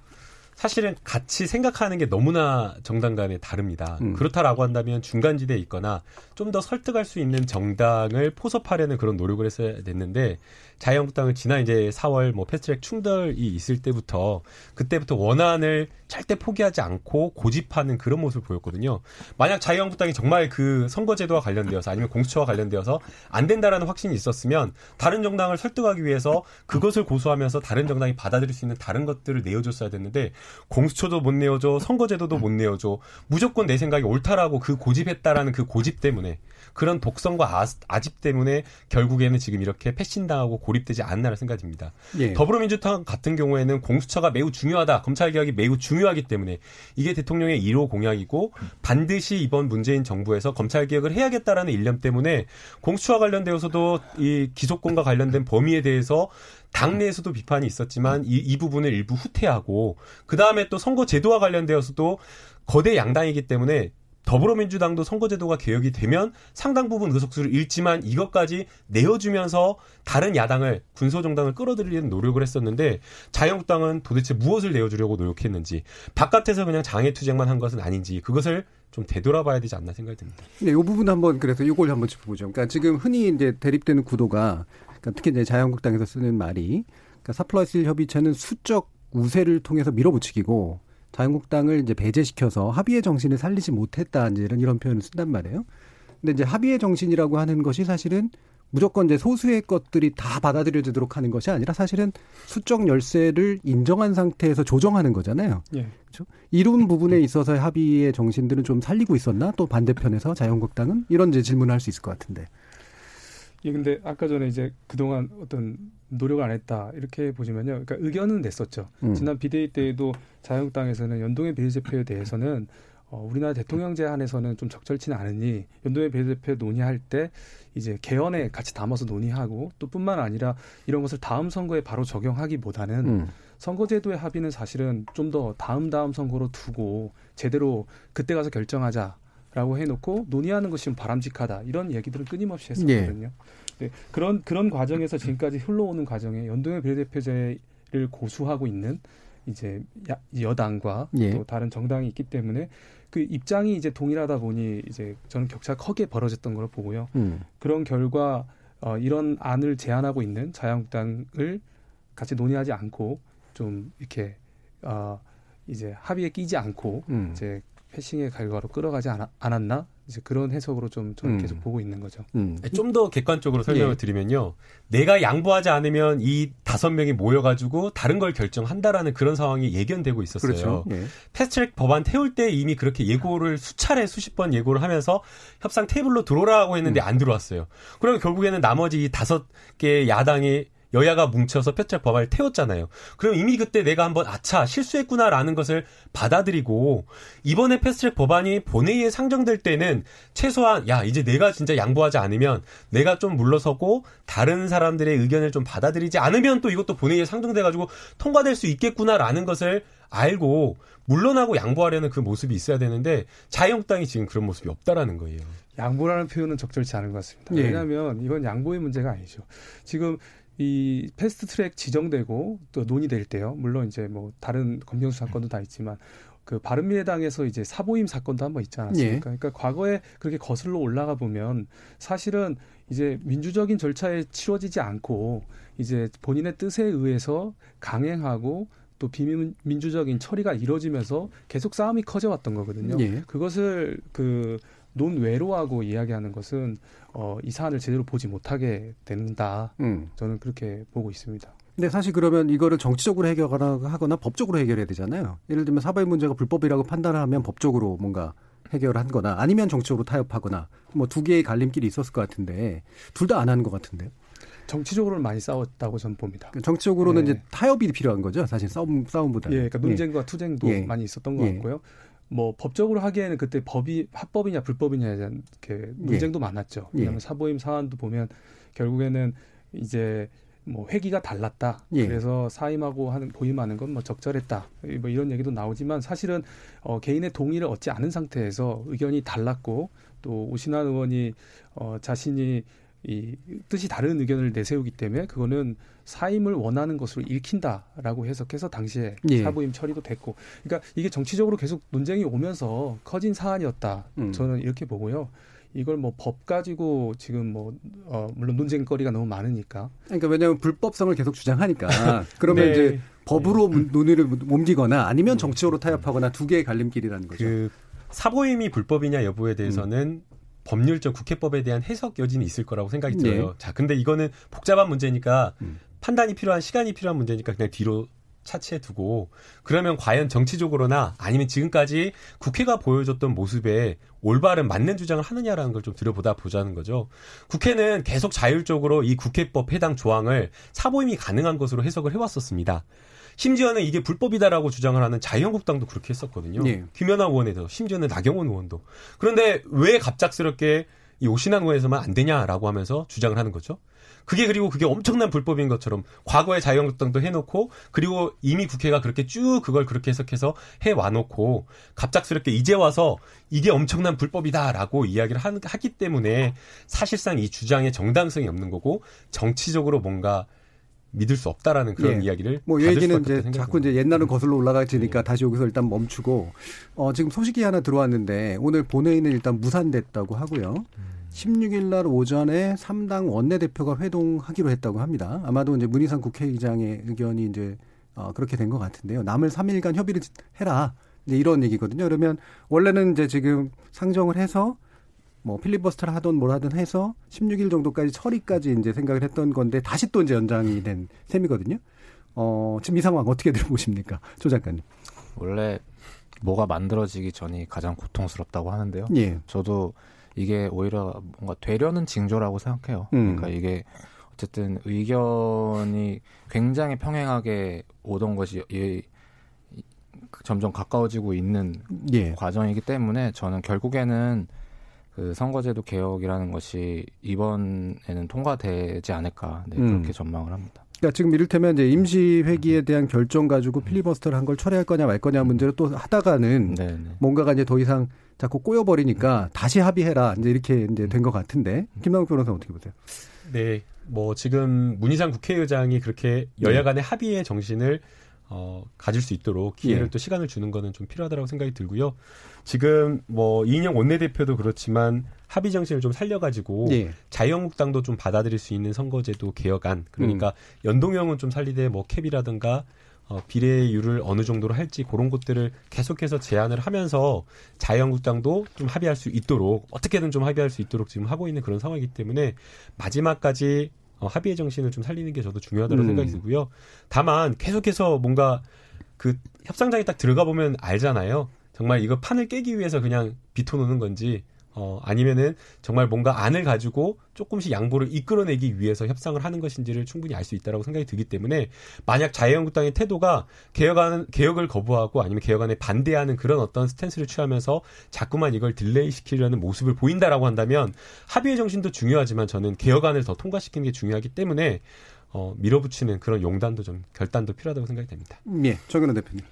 사실은 같이 생각하는 게 너무나 정당 간에 다릅니다. 음. 그렇다라고 한다면 중간지대에 있거나 좀 더 설득할 수 있는 정당을 포섭하려는 그런 노력을 했어야 됐는데 자유한국당은 지난 이제 4월 뭐 패스트트랙 충돌이 있을 때부터 그때부터 원안을 절대 포기하지 않고 고집하는 그런 모습을 보였거든요. 만약 자유한국당이 정말 그 선거제도와 관련되어서 아니면 공수처와 관련되어서 안 된다라는 확신이 있었으면 다른 정당을 설득하기 위해서 그것을 고수하면서 다른 정당이 받아들일 수 있는 다른 것들을 내어줬어야 됐는데 공수처도 못 내어줘 선거제도도 못 내어줘 무조건 내 생각이 옳다라고 그 고집했다라는 그 고집 때문에 그런 독성과 아, 집 때문에 결국에는 지금 이렇게 패신당하고 고립되지 않나라는 생각이 듭니다. 예. 더불어민주당 같은 경우에는 공수처가 매우 중요하다. 검찰 개혁이 매우 중요하기 때문에 이게 대통령의 1호 공약이고 반드시 이번 문재인 정부에서 검찰 개혁을 해야겠다라는 일념 때문에 공수처와 관련되어서도 이 기소권과 관련된 범위에 대해서 당내에서도 비판이 있었지만 이, 이 부분을 일부 후퇴하고 그 다음에 또 선거 제도와 관련되어서도 거대 양당이기 때문에 더불어민주당도 선거제도가 개혁이 되면 상당 부분 의석수를 잃지만 이것까지 내어주면서 다른 야당을 군소정당을 끌어들이는 노력을 했었는데 자유한국당은 도대체 무엇을 내어주려고 노력했는지 바깥에서 그냥 장애투쟁만 한 것은 아닌지 그것을 좀 되돌아봐야 되지 않나 생각이 듭니다. 네, 이 부분 한번 그래서 이걸 한번 짚어보죠. 그러니까 지금 흔히 이제 대립되는 구도가 그러니까 특히 이제 자유한국당에서 쓰는 말이 그러니까 4 플러스 1 협의체는 수적 우세를 통해서 밀어붙이기고 자유한국당을 이제 배제시켜서 합의의 정신을 살리지 못했다 이제 이런 이런 표현을 쓴단 말이에요. 근데 이제 합의의 정신이라고 하는 것이 사실은 무조건 이제 소수의 것들이 다 받아들여지도록 하는 것이 아니라 사실은 수적 열쇠를 인정한 상태에서 조정하는 거잖아요. 예. 그렇죠? 이런 부분에 있어서 합의의 정신들은 좀 살리고 있었나? 또 반대편에서 자유한국당은 이런 이제 질문을 할 수 있을 것 같은데. 예, 근데 아까 전에 이제 그동안 어떤 노력을 안 했다 이렇게 보시면요. 그러니까 의견은 냈었죠. 음. 지난 비대위 때에도 자유한국당에서는 연동의 비례대표에 대해서는 어, 우리나라 대통령제 안에서는 좀 적절치는 않으니 연동의 비례대표 논의할 때 이제 개헌에 같이 담아서 논의하고 또 뿐만 아니라 이런 것을 다음 선거에 바로 적용하기보다는 음. 선거제도의 합의는 사실은 좀 더 다음 다음 선거로 두고 제대로 그때 가서 결정하자. 라고 해놓고 논의하는 것이 좀 바람직하다 이런 얘기들은 끊임없이 했었거든요. 예. 네, 그런 그런 과정에서 지금까지 흘러오는 과정에 연동형 비례대표제를 고수하고 있는 이제 여당과 예. 또 다른 정당이 있기 때문에 그 입장이 이제 동일하다 보니 이제 저는 격차가 크게 벌어졌던 걸로 보고요. 음. 그런 결과 어, 이런 안을 제안하고 있는 자유한국당을 같이 논의하지 않고 좀 이렇게 어, 이제 합의에 끼지 않고 음. 이제 패싱의 결과로 끌어가지 않았나 이제 그런 해석으로 좀 저는 음. 계속 보고 있는 거죠. 음. 좀더 객관적으로 설명을 예. 드리면요. 내가 양보하지 않으면 이 다섯 명이 모여가지고 다른 걸 결정한다라는 그런 상황이 예견되고 있었어요. 그렇죠. 예. 패스트트랙 법안 태울 때 이미 그렇게 예고를 수차례 수십 번 예고를 하면서 협상 테이블로 들어오라고 했는데 음. 안 들어왔어요. 그러면 결국에는 나머지 이 다섯 개 야당이 여야가 뭉쳐서 표책 법안을 태웠잖아요. 그럼 이미 그때 내가 한번 아차 실수했구나라는 것을 받아들이고 이번에 패스트트랙 법안이 본회의에 상정될 때는 최소한 야 이제 내가 진짜 양보하지 않으면 내가 좀 물러서고 다른 사람들의 의견을 좀 받아들이지 않으면 또 이것도 본회의에 상정돼 가지고 통과될 수 있겠구나라는 것을 알고 물러나고 양보하려는 그 모습이 있어야 되는데 자유한국당이 지금 그런 모습이 없다라는 거예요. 양보라는 표현은 적절치 않은 것 같습니다. 예. 왜냐하면 이건 양보의 문제가 아니죠. 지금 이 패스트 트랙 지정되고 또 논의될 때요. 물론 이제 뭐 다른 검경 수 사건도 다 있지만 그 바른미래당에서 이제 사보임 사건도 한번 있지 않았습니까? 예. 그러니까 과거에 그렇게 거슬러 올라가 보면 사실은 이제 민주적인 절차에 치러지지 않고 이제 본인의 뜻에 의해서 강행하고 또 비민주적인 처리가 이루어지면서 계속 싸움이 커져왔던 거거든요. 예. 그것을 그 논외로하고 이야기하는 것은 어, 이 사안을 제대로 보지 못하게 된다. 음. 저는 그렇게 보고 있습니다. 근데 사실 그러면 이거를 정치적으로 해결하거나 법적으로 해결해야 되잖아요. 예를 들면 사법의 문제가 불법이라고 판단하면 법적으로 뭔가 해결한 거나 아니면 정치적으로 타협하거나 뭐 두 개의 갈림길이 있었을 것 같은데 둘 다 안 하는 것 같은데요. 정치적으로는 많이 싸웠다고 저는 봅니다. 그러니까 정치적으로는 예. 이제 타협이 필요한 거죠. 사실 싸움 싸움보다. 예, 그러니까 논쟁과 예. 투쟁도 예. 많이 있었던 것 예. 같고요. 뭐 법적으로 하기에는 그때 법이 합법이냐 불법이냐에 대한 이렇게 논쟁도 예. 많았죠. 왜냐하면 예. 사보임 사안도 보면 결국에는 이제 뭐 회기가 달랐다. 예. 그래서 사임하고 하는 보임하는 건 뭐 적절했다. 뭐 이런 얘기도 나오지만 사실은 어 개인의 동의를 얻지 않은 상태에서 의견이 달랐고 또 오신환 의원이 어 자신이 이 뜻이 다른 의견을 내세우기 때문에 그거는 사임을 원하는 것으로 읽힌다라고 해석해서 당시에 예. 사부임 처리도 됐고, 그러니까 이게 정치적으로 계속 논쟁이 오면서 커진 사안이었다. 음. 저는 이렇게 보고요. 이걸 뭐 법 가지고 지금 뭐 어, 물론 논쟁거리가 너무 많으니까. 그러니까 왜냐하면 불법성을 계속 주장하니까 그러면 네. 이제 법으로 네. 논의를 옮기거나 아니면 네. 정치적으로 타협하거나 두 개의 갈림길이라는 거죠. 그 사보임이 불법이냐 여부에 대해서는 음. 법률적 국회법에 대한 해석 여진이 있을 거라고 생각이 네. 들어요. 네. 자, 근데 이거는 복잡한 문제니까 음. 판단이 필요한 시간이 필요한 문제니까 그냥 뒤로 차치해 두고 그러면 과연 정치적으로나 아니면 지금까지 국회가 보여줬던 모습에 올바른 맞는 주장을 하느냐라는 걸 좀 들여보다 보자는 거죠. 국회는 계속 자율적으로 이 국회법 해당 조항을 사보임이 가능한 것으로 해석을 해왔었습니다. 심지어는 이게 불법이다라고 주장을 하는 자유한국당도 그렇게 했었거든요. 네. 김연아 의원에 도 심지어는 나경원 의원도. 그런데 왜 갑작스럽게 이 오신환 의원에서만 안 되냐라고 하면서 주장을 하는 거죠. 그게 그리고 그게 엄청난 불법인 것처럼 과거에 자유한국당도 해놓고 그리고 이미 국회가 그렇게 쭉 그걸 그렇게 해석해서 해 와놓고 갑작스럽게 이제 와서 이게 엄청난 불법이다라고 이야기를 하기 때문에 사실상 이 주장에 정당성이 없는 거고 정치적으로 뭔가 믿을 수 없다라는 그런 예. 이야기를 뭐 얘기는 이제 자꾸 이제 옛날은 거슬러 올라가지니까 네. 다시 여기서 일단 멈추고 어 지금 소식이 하나 들어왔는데 오늘 본회의는 일단 무산됐다고 하고요. 음. 16일 날 오전에 3당 원내대표가 회동하기로 했다고 합니다. 아마도 이제 문희상 국회의장의 의견이 이제 어 그렇게 된 것 같은데요. 남을 3일간 협의를 해라. 이제 이런 얘기거든요. 그러면 원래는 이제 지금 상정을 해서 뭐 필리버스터를 하든 뭘 하든 해서 16일 정도까지 처리까지 이제 생각을 했던 건데 다시 또 이제 연장이 된 셈이거든요. 어, 지금 이 상황 어떻게 들어보십니까? 조 작가님. 원래 뭐가 만들어지기 전이 가장 고통스럽다고 하는데요. 예. 저도 이게 오히려 뭔가 되려는 징조라고 생각해요. 음. 그러니까 이게 어쨌든 의견이 굉장히 평행하게 오던 것이 예, 점점 가까워지고 있는 예. 과정이기 때문에 저는 결국에는 그 선거제도 개혁이라는 것이 이번에는 통과되지 않을까 네, 음. 그렇게 전망을 합니다. 그러니까 지금 이를테면 이제 임시 회기에 대한 결정 가지고 필리버스터를 한 걸 철회할 거냐 말 거냐 문제를 또 하다가는 네네. 네. 뭔가가 이제 더 이상 자꾸 꼬여버리니까 다시 합의해라 이제 이렇게 이제 된 것 같은데 김남욱 변호사 어떻게 보세요? 네, 뭐 지금 문희상 국회의장이 그렇게 여야 간의 합의의 정신을 어, 가질 수 있도록 기회를 예. 또 시간을 주는 거는 좀 필요하다고 생각이 들고요. 지금 뭐 이인영 원내대표도 그렇지만 합의 정신을 좀 살려가지고 예. 자유한국당도 좀 받아들일 수 있는 선거제도 개혁안 그러니까 음. 연동형은 좀 살리되 뭐 캡이라든가 어, 비례율을 어느 정도로 할지 그런 것들을 계속해서 제안을 하면서 자유한국당도 좀 합의할 수 있도록 어떻게든 좀 합의할 수 있도록 지금 하고 있는 그런 상황이기 때문에 마지막까지 어, 합의의 정신을 좀 살리는 게 저도 중요하다고 음. 생각이 들고요. 다만 계속해서 뭔가 그 협상장에 딱 들어가 보면 알잖아요. 정말 이거 판을 깨기 위해서 그냥 비토놓는 건지 어, 아니면은 정말 뭔가 안을 가지고 조금씩 양보를 이끌어내기 위해서 협상을 하는 것인지를 충분히 알 수 있다라고 생각이 들기 때문에 만약 자유한국당의 태도가 개혁안 개혁을 거부하고 아니면 개혁안에 반대하는 그런 어떤 스탠스를 취하면서 자꾸만 이걸 딜레이 시키려는 모습을 보인다라고 한다면 합의의 정신도 중요하지만 저는 개혁안을 더 통과시키는 게 중요하기 때문에 어, 밀어붙이는 그런 용단도 좀 결단도 필요하다고 생각이 됩니다. 예, 정근호 대표님.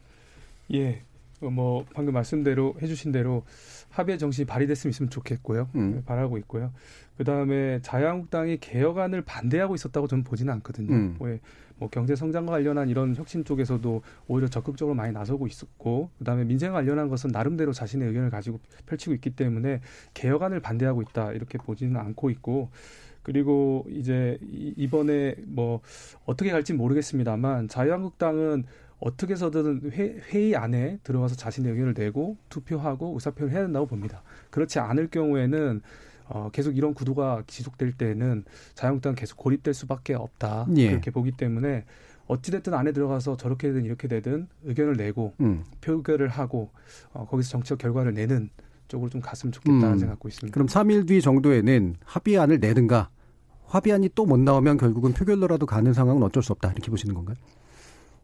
예, 뭐 방금 말씀대로 해주신 대로 합의의 정신이 발휘됐으면 좋겠고요. 음. 네, 바라고 있고요. 그 다음에 자유한국당이 개혁안을 반대하고 있었다고 저는 보지는 않거든요. 음. 왜, 뭐 경제 성장과 관련한 이런 혁신 쪽에서도 오히려 적극적으로 많이 나서고 있었고, 그 다음에 민생 관련한 것은 나름대로 자신의 의견을 가지고 펼치고 있기 때문에 개혁안을 반대하고 있다 이렇게 보지는 않고 있고, 그리고 이제 이번에 뭐 어떻게 갈지 모르겠습니다만 자유한국당은 어떻게 해서든 회, 회의 안에 들어가서 자신의 의견을 내고 투표하고 의사표를 해야 된다고 봅니다. 그렇지 않을 경우에는 어, 계속 이런 구도가 지속될 때는 자유한국당은 계속 고립될 수밖에 없다. 예. 그렇게 보기 때문에 어찌됐든 안에 들어가서 저렇게 든 이렇게 되든 의견을 내고 음. 표결을 하고 어, 거기서 정치적 결과를 내는 쪽으로 좀 갔으면 좋겠다는 음. 생각 갖고 있습니다. 그럼 3일 뒤 정도에는 합의안을 내든가 합의안이 또 못 나오면 결국은 표결로라도 가는 상황은 어쩔 수 없다 이렇게 보시는 건가요?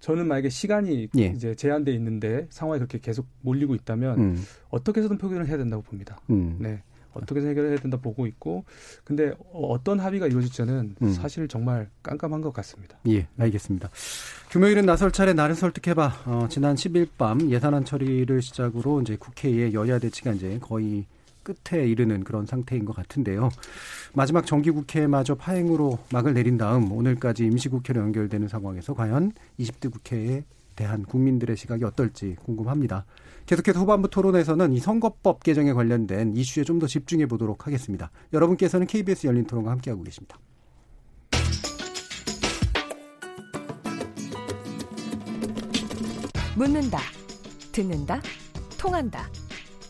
저는 만약에 시간이 예. 이제 제한돼 있는데 상황이 그렇게 계속 몰리고 있다면 음. 어떻게 해서든 표결을 해야 된다고 봅니다. 음. 네. 어떻게 해결해야 된다 보고 있고 근데 어떤 합의가 이루어질지는 음. 사실 정말 깜깜한 것 같습니다. 예, 알겠습니다. 금요일은 나설 차례 나를 설득해봐. 어, 지난 10일 밤 예산안 처리를 시작으로 이제 국회의 여야 대치가 이제 거의 끝에 이르는 그런 상태인 것 같은데요. 마지막 정기국회마저 파행으로 막을 내린 다음 오늘까지 임시국회로 연결되는 상황에서 과연 20대 국회에 대한 국민들의 시각이 어떨지 궁금합니다. 계속해서 후반부 토론에서는 이 선거법 개정에 관련된 이슈에 좀 더 집중해 보도록 하겠습니다. 여러분께서는 KBS 열린 토론과 함께하고 계십니다. 묻는다, 듣는다, 통한다.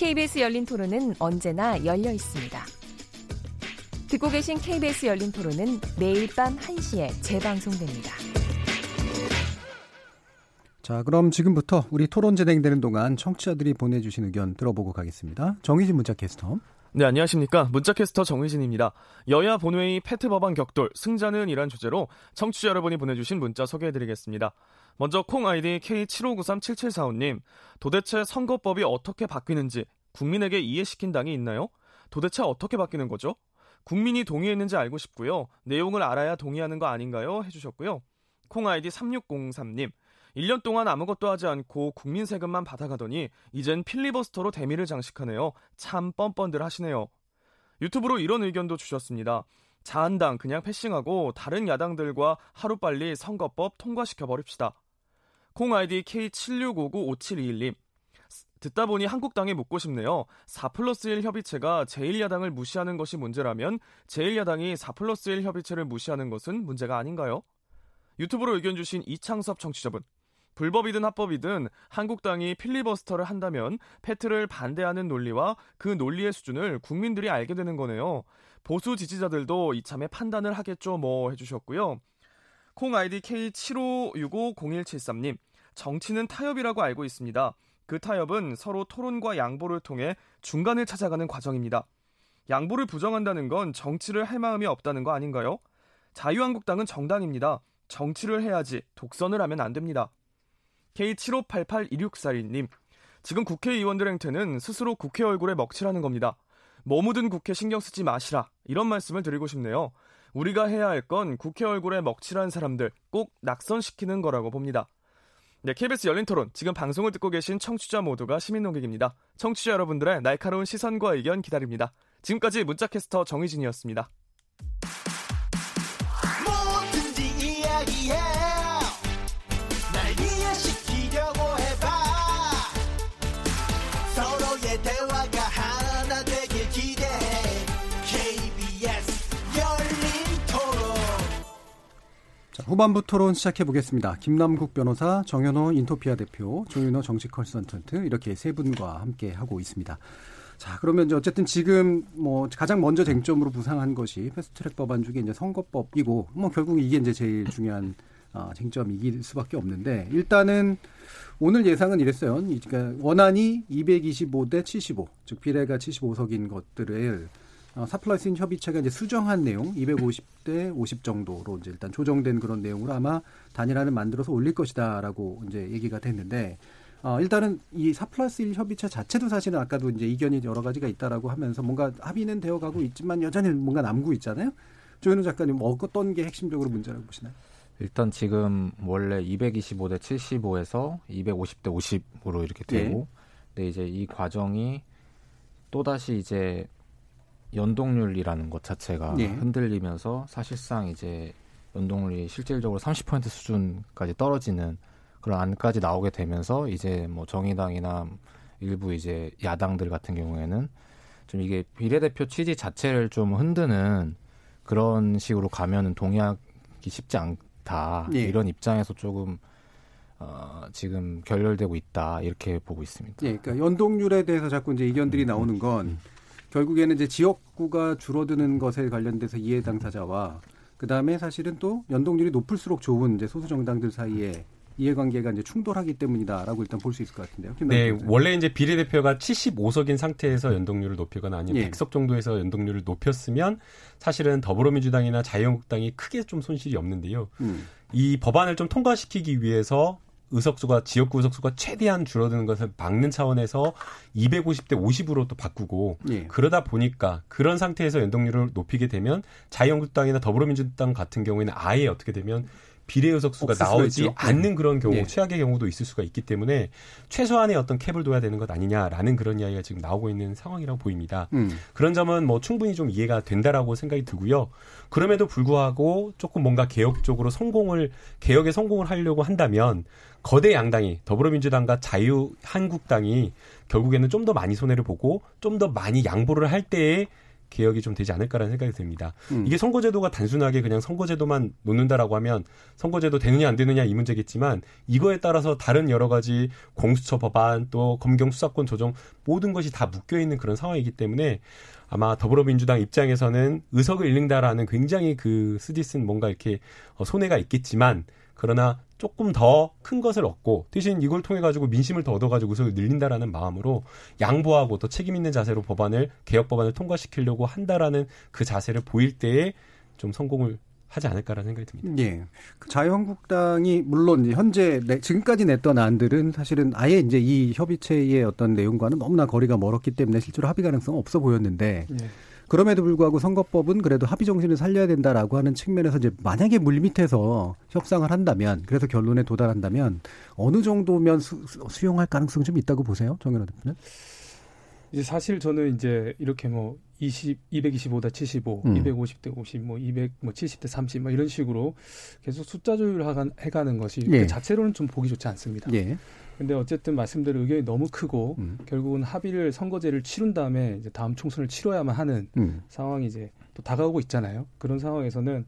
KBS 열린 토론은 언제나 열려 있습니다. 듣고 계신 KBS 열린 토론은 매일 밤 1시에 재방송됩니다. 자, 그럼 지금부터 우리 토론 진행되는 동안 청취자들이 보내주신 의견 들어보고 가겠습니다. 정희진 문자 캐스터. 네, 안녕하십니까. 문자캐스터 정의진입니다. 여야 본회의 패트 법안 격돌, 승자는 이란 주제로 청취자 여러분이 보내주신 문자 소개해드리겠습니다. 먼저 콩 아이디 K75937745님, 도대체 선거법이 어떻게 바뀌는지 국민에게 이해시킨 당이 있나요? 도대체 어떻게 바뀌는 거죠? 국민이 동의했는지 알고 싶고요. 내용을 알아야 동의하는 거 아닌가요? 해주셨고요. 콩 아이디 3603님, 1년 동안 아무것도 하지 않고 국민 세금만 받아가더니 이젠 필리버스터로 대미를 장식하네요. 참 뻔뻔들 하시네요. 유튜브로 이런 의견도 주셨습니다. 자한당 그냥 패싱하고 다른 야당들과 하루빨리 선거법 통과시켜 버립시다. 콩 아이디 K76595721님. 듣다 보니 한국당에 묻고 싶네요. 4 플러스 1 협의체가 제1야당을 무시하는 것이 문제라면 제1야당이 4 플러스 1 협의체를 무시하는 것은 문제가 아닌가요? 유튜브로 의견 주신 이창섭 청취자분. 불법이든 합법이든 한국당이 필리버스터를 한다면 패트를 반대하는 논리와 그 논리의 수준을 국민들이 알게 되는 거네요. 보수 지지자들도 이참에 판단을 하겠죠 뭐 해주셨고요. 콩 아이디 K75650173님 정치는 타협이라고 알고 있습니다. 그 타협은 서로 토론과 양보를 통해 중간을 찾아가는 과정입니다. 양보를 부정한다는 건 정치를 할 마음이 없다는 거 아닌가요? 자유한국당은 정당입니다. 정치를 해야지 독선을 하면 안 됩니다. K75882642님, 지금 국회의원들 행태는 스스로 국회 얼굴에 먹칠하는 겁니다. 뭐 묻은 국회 신경 쓰지 마시라. 이런 말씀을 드리고 싶네요. 우리가 해야 할 건 국회 얼굴에 먹칠한 사람들 꼭 낙선시키는 거라고 봅니다. 네, KBS 열린 토론. 지금 방송을 듣고 계신 청취자 모두가 시민 농객입니다. 청취자 여러분들의 날카로운 시선과 의견 기다립니다. 지금까지 문자캐스터 정희진이었습니다. 후반부 토론 시작해 보겠습니다. 김남국 변호사, 정현호 인토피아 대표, 조윤호 정치 컨설턴트 이렇게 세 분과 함께 하고 있습니다. 자, 그러면 이제 어쨌든 지금 뭐 가장 먼저 쟁점으로 부상한 것이 패스트트랙 법안 중에 이제 선거법이고 뭐 결국 이게 이제 제일 중요한 어, 쟁점이길 수밖에 없는데 일단은 오늘 예상은 이랬어요. 그러니까 원안이 225대 75, 즉 비례가 75석인 것들을 어, 사플러스인 협의체가 이제 수정한 내용 250대 50 정도로 이제 일단 조정된 그런 내용으로 아마 단일화를 만들어서 올릴 것이다라고 이제 얘기가 됐는데 어, 일단은 이 사플러스 1 협의체 자체도 사실은 아까도 이제 이견이 여러 가지가 있다라고 하면서 뭔가 합의는 되어 가고 있지만 여전히 뭔가 남고 있잖아요. 조현우 작가님 뭐 어떤 게 핵심적으로 문제라고 보시나요? 일단 지금 원래 225대 75에서 250대 50으로 이렇게 되고 네. 근데 이제 이 과정이 또다시 이제 연동률이라는 것 자체가 네. 흔들리면서 사실상 이제 연동률이 실질적으로 30% 수준까지 떨어지는 그런 안까지 나오게 되면서 이제 뭐 정의당이나 일부 이제 야당들 같은 경우에는 좀 이게 비례대표 취지 자체를 좀 흔드는 그런 식으로 가면은 동의하기 쉽지 않다 네. 이런 입장에서 조금 어, 지금 결렬되고 있다 이렇게 보고 있습니다. 예, 그러니까 연동률에 대해서 자꾸 이제 의견들이 음, 나오는 건 음. 결국에는 이제 지역구가 줄어드는 것에 관련돼서 이해 당사자와 그 다음에 사실은 또 연동률이 높을수록 좋은 이제 소수 정당들 사이에 이해관계가 이제 충돌하기 때문이다라고 일단 볼 수 있을 것 같은데요. 네, 원래 이제 비례대표가 75석인 상태에서 연동률을 높이거나 아니면 예. 100석 정도에서 연동률을 높였으면 사실은 더불어민주당이나 자유한국당이 크게 좀 손실이 없는데요. 음. 이 법안을 좀 통과시키기 위해서 의석수가 지역구 의석수가 최대한 줄어드는 것을 막는 차원에서 250대 50으로 또 바꾸고 예. 그러다 보니까 그런 상태에서 연동률을 높이게 되면 자유한국당이나 더불어민주당 같은 경우에는 아예 어떻게 되면 비례 의석수가 나오지 있죠. 않는 그런 경우 네. 최악의 경우도 있을 수가 있기 때문에 최소한의 어떤 캡을 둬야 되는 것 아니냐라는 그런 이야기가 지금 나오고 있는 상황이라고 보입니다. 음. 그런 점은 뭐 충분히 좀 이해가 된다라고 생각이 들고요. 그럼에도 불구하고 조금 뭔가 개혁적으로 성공을 개혁에 성공을 하려고 한다면 거대 양당이 더불어민주당과 자유한국당이 결국에는 좀 더 많이 손해를 보고 좀 더 많이 양보를 할 때에 개혁이 좀 되지 않을까라는 생각이 듭니다. 음. 이게 선거제도가 단순하게 그냥 선거제도만 놓는다라고 하면 선거제도 되느냐 안 되느냐 이 문제겠지만 이거에 따라서 다른 여러 가지 공수처 법안 또 검경 수사권 조정 모든 것이 다 묶여 있는 그런 상황이기 때문에 아마 더불어민주당 입장에서는 의석을 잃는다라는 굉장히 그 쓰디쓴 뭔가 이렇게 어, 손해가 있겠지만 그러나 조금 더 큰 것을 얻고 대신 이걸 통해 가지고 민심을 더 얻어 가지고 의석을 늘린다라는 마음으로 양보하고 또 책임 있는 자세로 법안을 개혁 법안을 통과시키려고 한다라는 그 자세를 보일 때에 좀 성공을 하지 않을까라는 생각이 듭니다. 예. 그 자유한국당이 물론 현재 내, 지금까지 냈던 안들은 사실은 아예 이제 이 협의체의 어떤 내용과는 너무나 거리가 멀었기 때문에 실제로 합의 가능성은 없어 보였는데 예. 그럼에도 불구하고 선거법은 그래도 합의 정신을 살려야 된다라고 하는 측면에서 이제 만약에 물밑에서 협상을 한다면 그래서 결론에 도달한다면 어느 정도면 수, 용할 가능성이 좀 있다고 보세요, 정현아 대표는? 이제 사실 저는 이제 이렇게 뭐 20, 225대 75, 음. 250대 50, 뭐 200, 뭐 70대 30, 뭐 이런 식으로 계속 숫자 조율을 해가는 것이 예. 그 자체로는 좀 보기 좋지 않습니다. 예. 근데 어쨌든 말씀대로 의견이 너무 크고 음. 결국은 합의를 선거제를 치른 다음에 이제 다음 총선을 치러야만 하는 음. 상황이 이제 또 다가오고 있잖아요. 그런 상황에서는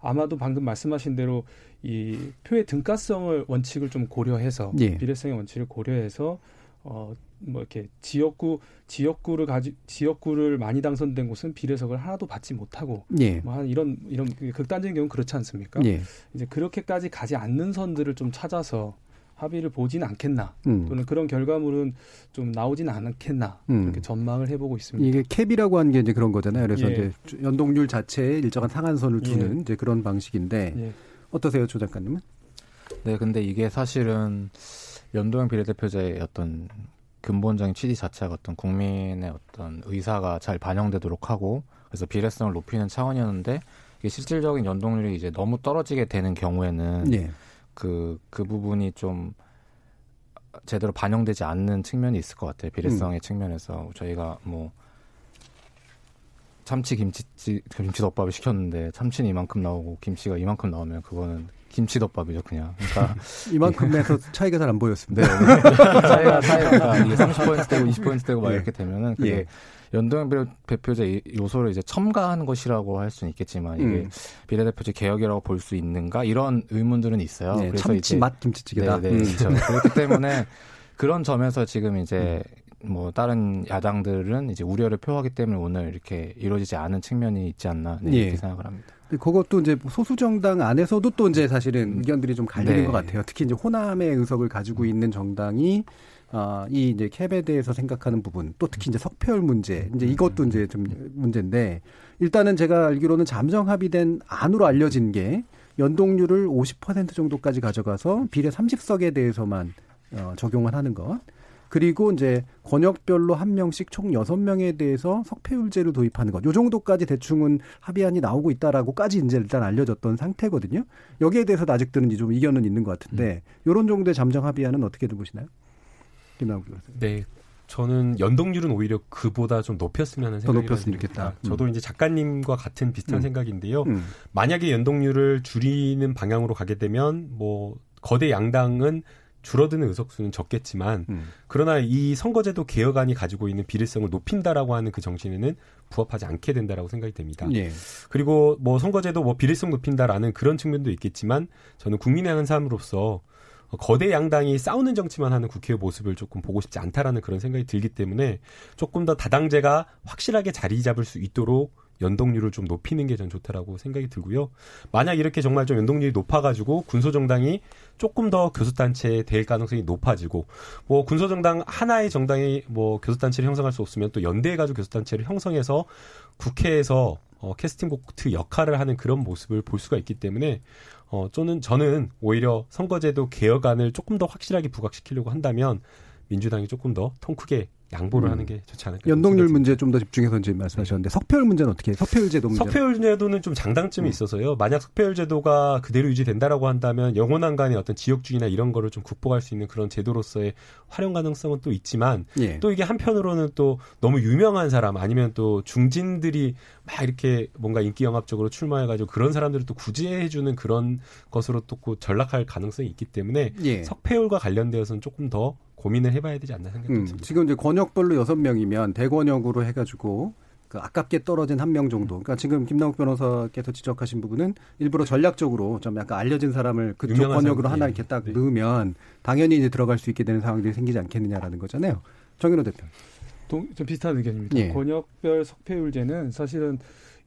아마도 방금 말씀하신 대로 이 표의 등가성을 원칙을 좀 고려해서 예. 비례성의 원칙을 고려해서 어 뭐 이렇게 지역구 지역구를 가지 지역구를 많이 당선된 곳은 비례석을 하나도 받지 못하고 예. 뭐한 이런 이런 극단적인 경우 는 그렇지 않습니까? 예. 이제 그렇게까지 가지 않는 선들을 좀 찾아서 합의를 보지는 않겠나 음. 또는 그런 결과물은 좀 나오지는 않겠나 음. 그렇게 전망을 해보고 있습니다. 이게 캡이라고 하는 게 이제 그런 거잖아요. 그래서 예. 이제 연동률 자체에 일정한 상한선을 두는 예. 이제 그런 방식인데 예. 어떠세요, 조 작가님은? 네, 근데 이게 사실은 연동형 비례대표제의 어떤 근본적인 취지 자체가 어떤 국민의 어떤 의사가 잘 반영되도록 하고 그래서 비례성을 높이는 차원이었는데 이게 실질적인 연동률이 이제 너무 떨어지게 되는 경우에는 예. 그, 그 부분이 좀 제대로 반영되지 않는 측면이 있을 것 같아요. 비례성의 음. 측면에서 저희가 뭐 참치 김치 김치덮밥을 시켰는데 참치는 이만큼 나오고 김치가 이만큼 나오면 그거는 김치덮밥이죠, 그냥. 그러니까 이만큼에서 차이가 잘 안 보였습니다. 네, 네. 차이가 차이가 이게 30% 되고 20% 되고 막 예. 이렇게 되면은 그게 예. 연동형 비례대표제 요소를 이제 첨가한 것이라고 할 수는 있겠지만 이게 음. 비례대표제 개혁이라고 볼 수 있는가 이런 의문들은 있어요. 네, 그래서 참치 맛 김치찌개다. 네, 네 음. 그렇죠. 그렇기 때문에 그런 점에서 지금 이제 음. 뭐 다른 야당들은 이제 우려를 표하기 때문에 오늘 이렇게 이루어지지 않은 측면이 있지 않나 네, 이렇게 예. 생각을 합니다. 그것도 이제 소수 정당 안에서도 또 이제 사실은 의견들이 좀 갈리는 네. 것 같아요. 특히 이제 호남의 의석을 가지고 있는 정당이 아, 이 이제 캡에 대해서 생각하는 부분, 또 특히 이제 석표율 문제, 이제 이것도 이제 좀 문제인데, 일단은 제가 알기로는 잠정 합의된 안으로 알려진 게 연동률을 50% 정도까지 가져가서 비례 30석에 대해서만 어, 적용을 하는 것. 그리고 이제 권역별로 한 명씩 총 여섯 명에 대해서 석패율제를 도입하는 것. 요 정도까지 대충은 합의안이 나오고 있다라고까지 이제 일단 알려졌던 상태거든요. 여기에 대해서도 아직 들은 좀 이견은 있는 것 같은데 음. 요런 정도의 잠정 합의안은 어떻게들 보시나요? 김나우 교수. 네. 저는 연동률은 오히려 그보다 좀 높였으면 하는 생각이 더 높였으면 좋겠다. 음. 저도 이제 작가님과 같은 비슷한 음. 생각인데요. 음. 만약에 연동률을 줄이는 방향으로 가게 되면 뭐 거대 양당은 줄어드는 의석수는 적겠지만 음. 그러나 이 선거제도 개혁안이 가지고 있는 비례성을 높인다라고 하는 그 정신에는 부합하지 않게 된다라고 생각이 됩니다. 예. 그리고 뭐 선거제도 뭐 비례성 높인다라는 그런 측면도 있겠지만 저는 국민의 한 사람으로서 거대 양당이 싸우는 정치만 하는 국회의 모습을 조금 보고 싶지 않다라는 그런 생각이 들기 때문에 조금 더 다당제가 확실하게 자리 잡을 수 있도록 연동률을 좀 높이는 게 전 좋다라고 생각이 들고요. 만약 이렇게 정말 좀 연동률이 높아가지고 군소정당이 조금 더 교수단체에 될 가능성이 높아지고 뭐 군소정당 하나의 정당이 뭐 교수단체를 형성할 수 없으면 또 연대해가지고 교수단체를 형성해서 국회에서 어, 캐스팅 보트 역할을 하는 그런 모습을 볼 수가 있기 때문에 어, 저는 저는 오히려 선거제도 개혁안을 조금 더 확실하게 부각시키려고 한다면 민주당이 조금 더 통 크게 양보를 음. 하는 게 좋지 않을까. 연동률 문제 좀 더 집중해서 이제 말씀하셨는데 석패율 문제는 어떻게? 석패율 제도 문제. 석패율 제도는 좀 장단점이 음. 있어서요. 만약 석패율 제도가 그대로 유지된다라고 한다면 영원한 간의 어떤 지역주의나 이런 거를 좀 극복할 수 있는 그런 제도로서의 활용 가능성은 또 있지만 예. 또 이게 한편으로는 또 너무 유명한 사람 아니면 또 중진들이 막 이렇게 뭔가 인기 영합적으로 출마해가지고 그런 사람들을 또 구제해주는 그런 것으로 또 전락할 가능성이 있기 때문에 예. 석패율과 관련되어서는 조금 더 고민을 해봐야 되지 않나 생각이 음, 듭니다. 지금 이제 권역별로 여섯 명이면 대권역으로 해가지고 그 아깝게 떨어진 한 명 정도. 그러니까 지금 김남욱 변호사께서 지적하신 부분은 일부러 전략적으로 좀 약간 알려진 사람을 그쪽 권역으로 하나 이렇게 딱 네. 넣으면 당연히 이제 들어갈 수 있게 되는 상황들이 생기지 않겠느냐라는 거잖아요. 정인호 대표. 동, 좀 비슷한 의견입니다. 예. 권역별 석패율제는 사실은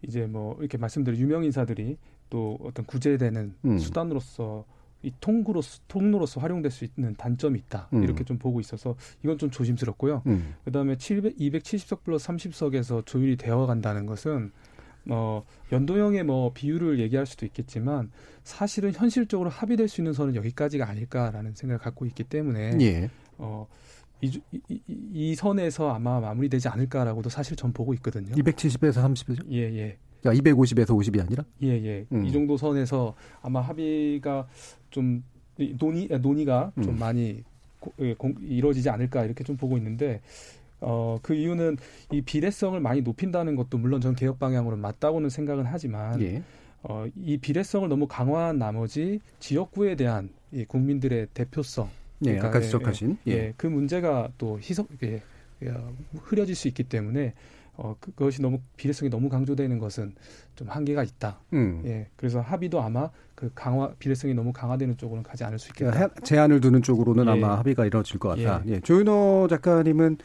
이제 뭐 이렇게 말씀드린 유명 인사들이 또 어떤 구제되는 음. 수단으로서 이 통구로서 통로로서 활용될 수 있는 단점이 있다 음. 이렇게 좀 보고 있어서 이건 좀 조심스럽고요. 음. 그다음에 700, 270석 플러스 30석에서 조율이 되어 간다는 것은 어 연도형의 뭐 비율을 얘기할 수도 있겠지만 사실은 현실적으로 합의될 수 있는 선은 여기까지가 아닐까라는 생각을 갖고 있기 때문에 예. 어 이, 이, 이 선에서 아마 마무리되지 않을까라고도 사실 전 보고 있거든요. 270에서 30이죠? 예, 예. 그러니까 250에서 50이 아니라? 예, 예. 음. 이 정도 선에서 아마 합의가 좀 논의 논의가 음. 좀 많이 고, 예, 공, 이루어지지 않을까 이렇게 좀 보고 있는데 어, 그 이유는 이 비례성을 많이 높인다는 것도 물론 전 개혁 방향으로 맞다고는 생각은 하지만 예. 어, 이 비례성을 너무 강화한 나머지 지역구에 대한 이 국민들의 대표성 예, 그러니까, 아까 지적하신 예, 예, 그 문제가 또 희석 예, 예, 흐려질 수 있기 때문에 어, 그, 그것이 너무 비례성이 너무 강조되는 것은 좀 한계가 있다. 음. 예, 그래서 합의도 아마 그 강화 비례성이 너무 강화되는 쪽으로는 가지 않을 수 있겠다. 제한을 두는 쪽으로는 예. 아마 합의가 이루어질 것 같다. 예. 예. 조윤호 작가님은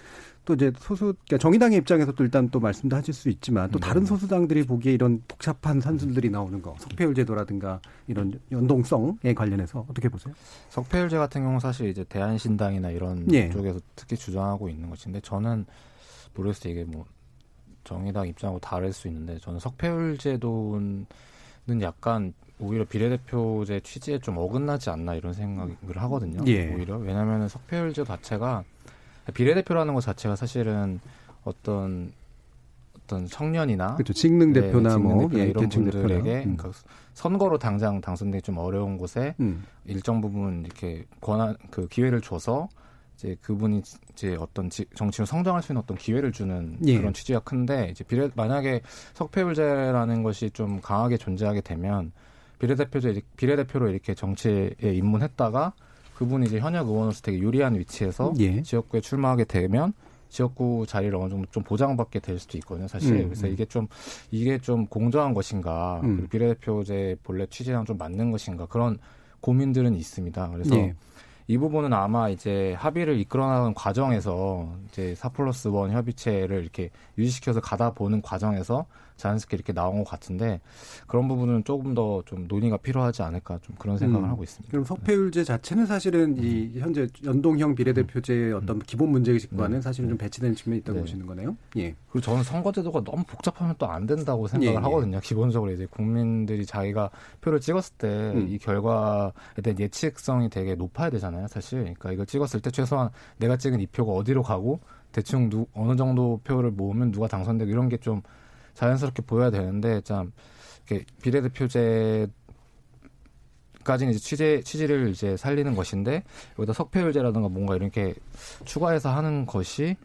또 이제 소수 그러니까 정의당의 입장에서 또 일단 또 말씀도 하실 수 있지만 또 네. 다른 소수당들이 보기에 이런 복잡한 산술들이 나오는 거 석패율 제도라든가 이런 연동성에 관련해서 어떻게 보세요? 석패율제 같은 경우 사실 이제 대한신당이나 이런 예. 쪽에서 특히 주장하고 있는 것인데 저는 모르겠어요 이게 뭐 정의당 입장하고 다를 수 있는데 저는 석패율 제도는 약간 오히려 비례대표제 취지에 좀 어긋나지 않나 이런 생각을 하거든요. 예. 오히려 왜냐하면 석패율제 자체가 비례대표라는 것 자체가 사실은 어떤 어떤 청년이나 그렇죠. 직능 네, 대표나 네, 뭐 예, 이런 분들에게 음. 그러니까 선거로 당장 당선되기 좀 어려운 곳에 음. 일정 부분 이렇게 권한 그 기회를 줘서 이제 그분이 이제 어떤 지, 정치로 성장할 수 있는 어떤 기회를 주는 예. 그런 취지가 큰데 이제 비례 만약에 석패율제라는 것이 좀 강하게 존재하게 되면 비례대표제 비례대표로 이렇게 정치에 입문했다가 그분이 이제 현역 의원으로서 되게 유리한 위치에서 예. 지역구에 출마하게 되면 지역구 자리를 어느 정도 좀 보장받게 될 수도 있거든요, 사실. 음, 그래서 음. 이게 좀 이게 좀 공정한 것인가, 음. 비례대표제 본래 취지랑 좀 맞는 것인가 그런 고민들은 있습니다. 그래서 예. 이 부분은 아마 이제 합의를 이끌어나가는 과정에서 이제 사 플러스 원 협의체를 이렇게 유지시켜서 가다 보는 과정에서 자연스럽게 이렇게 나온 것 같은데 그런 부분은 조금 더 좀 논의가 필요하지 않을까 좀 그런 생각을 음. 하고 있습니다. 그럼 석패율제 자체는 사실은 이 음. 현재 연동형 비례대표제의 음. 어떤 기본 문제의식과는 음. 사실은 좀 배치되는 측면이 있다고 네. 보시는 거네요. 예. 그리고 저는 선거제도가 너무 복잡하면 또 안 된다고 생각을 예, 예. 하거든요. 기본적으로 이제 국민들이 자기가 표를 찍었을 때이 음. 결과에 대한 예측성이 되게 높아야 되잖아요. 사실. 그러니까 이걸 찍었을 때 최소한 내가 찍은 이 표가 어디로 가고 대충 누, 어느 정도 표를 모으면 누가 당선되고 이런 게좀 자연스럽게 보여야 되는데 참 이렇게 비례대표제 까지는 이제 취재 취지를 이제 살리는 것인데 여기다 석패율제라든가 뭔가 이렇게 추가해서 하는 것이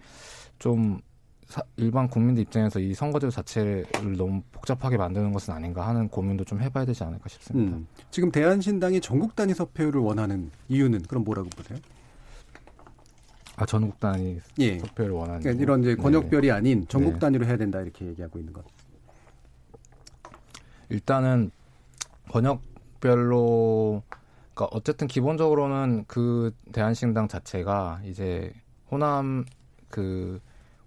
좀 사, 일반 국민들 입장에서 이 선거제 자체를 너무 복잡하게 만드는 것은 아닌가 하는 고민도 좀 해봐야 되지 않을까 싶습니다. 음, 지금 대한신당이 전국 단위 석패율을 원하는 이유는 그럼 뭐라고 보세요? 아 전국 단위 예. 석표를 원하는 그러니까 이런 이제 권역별이 네. 아닌 전국 네. 단위로 해야 된다 이렇게 얘기하고 있는 것. 일단은 권역별로 그러니까 어쨌든 기본적으로는 그 대한신당 자체가 이제 호남 그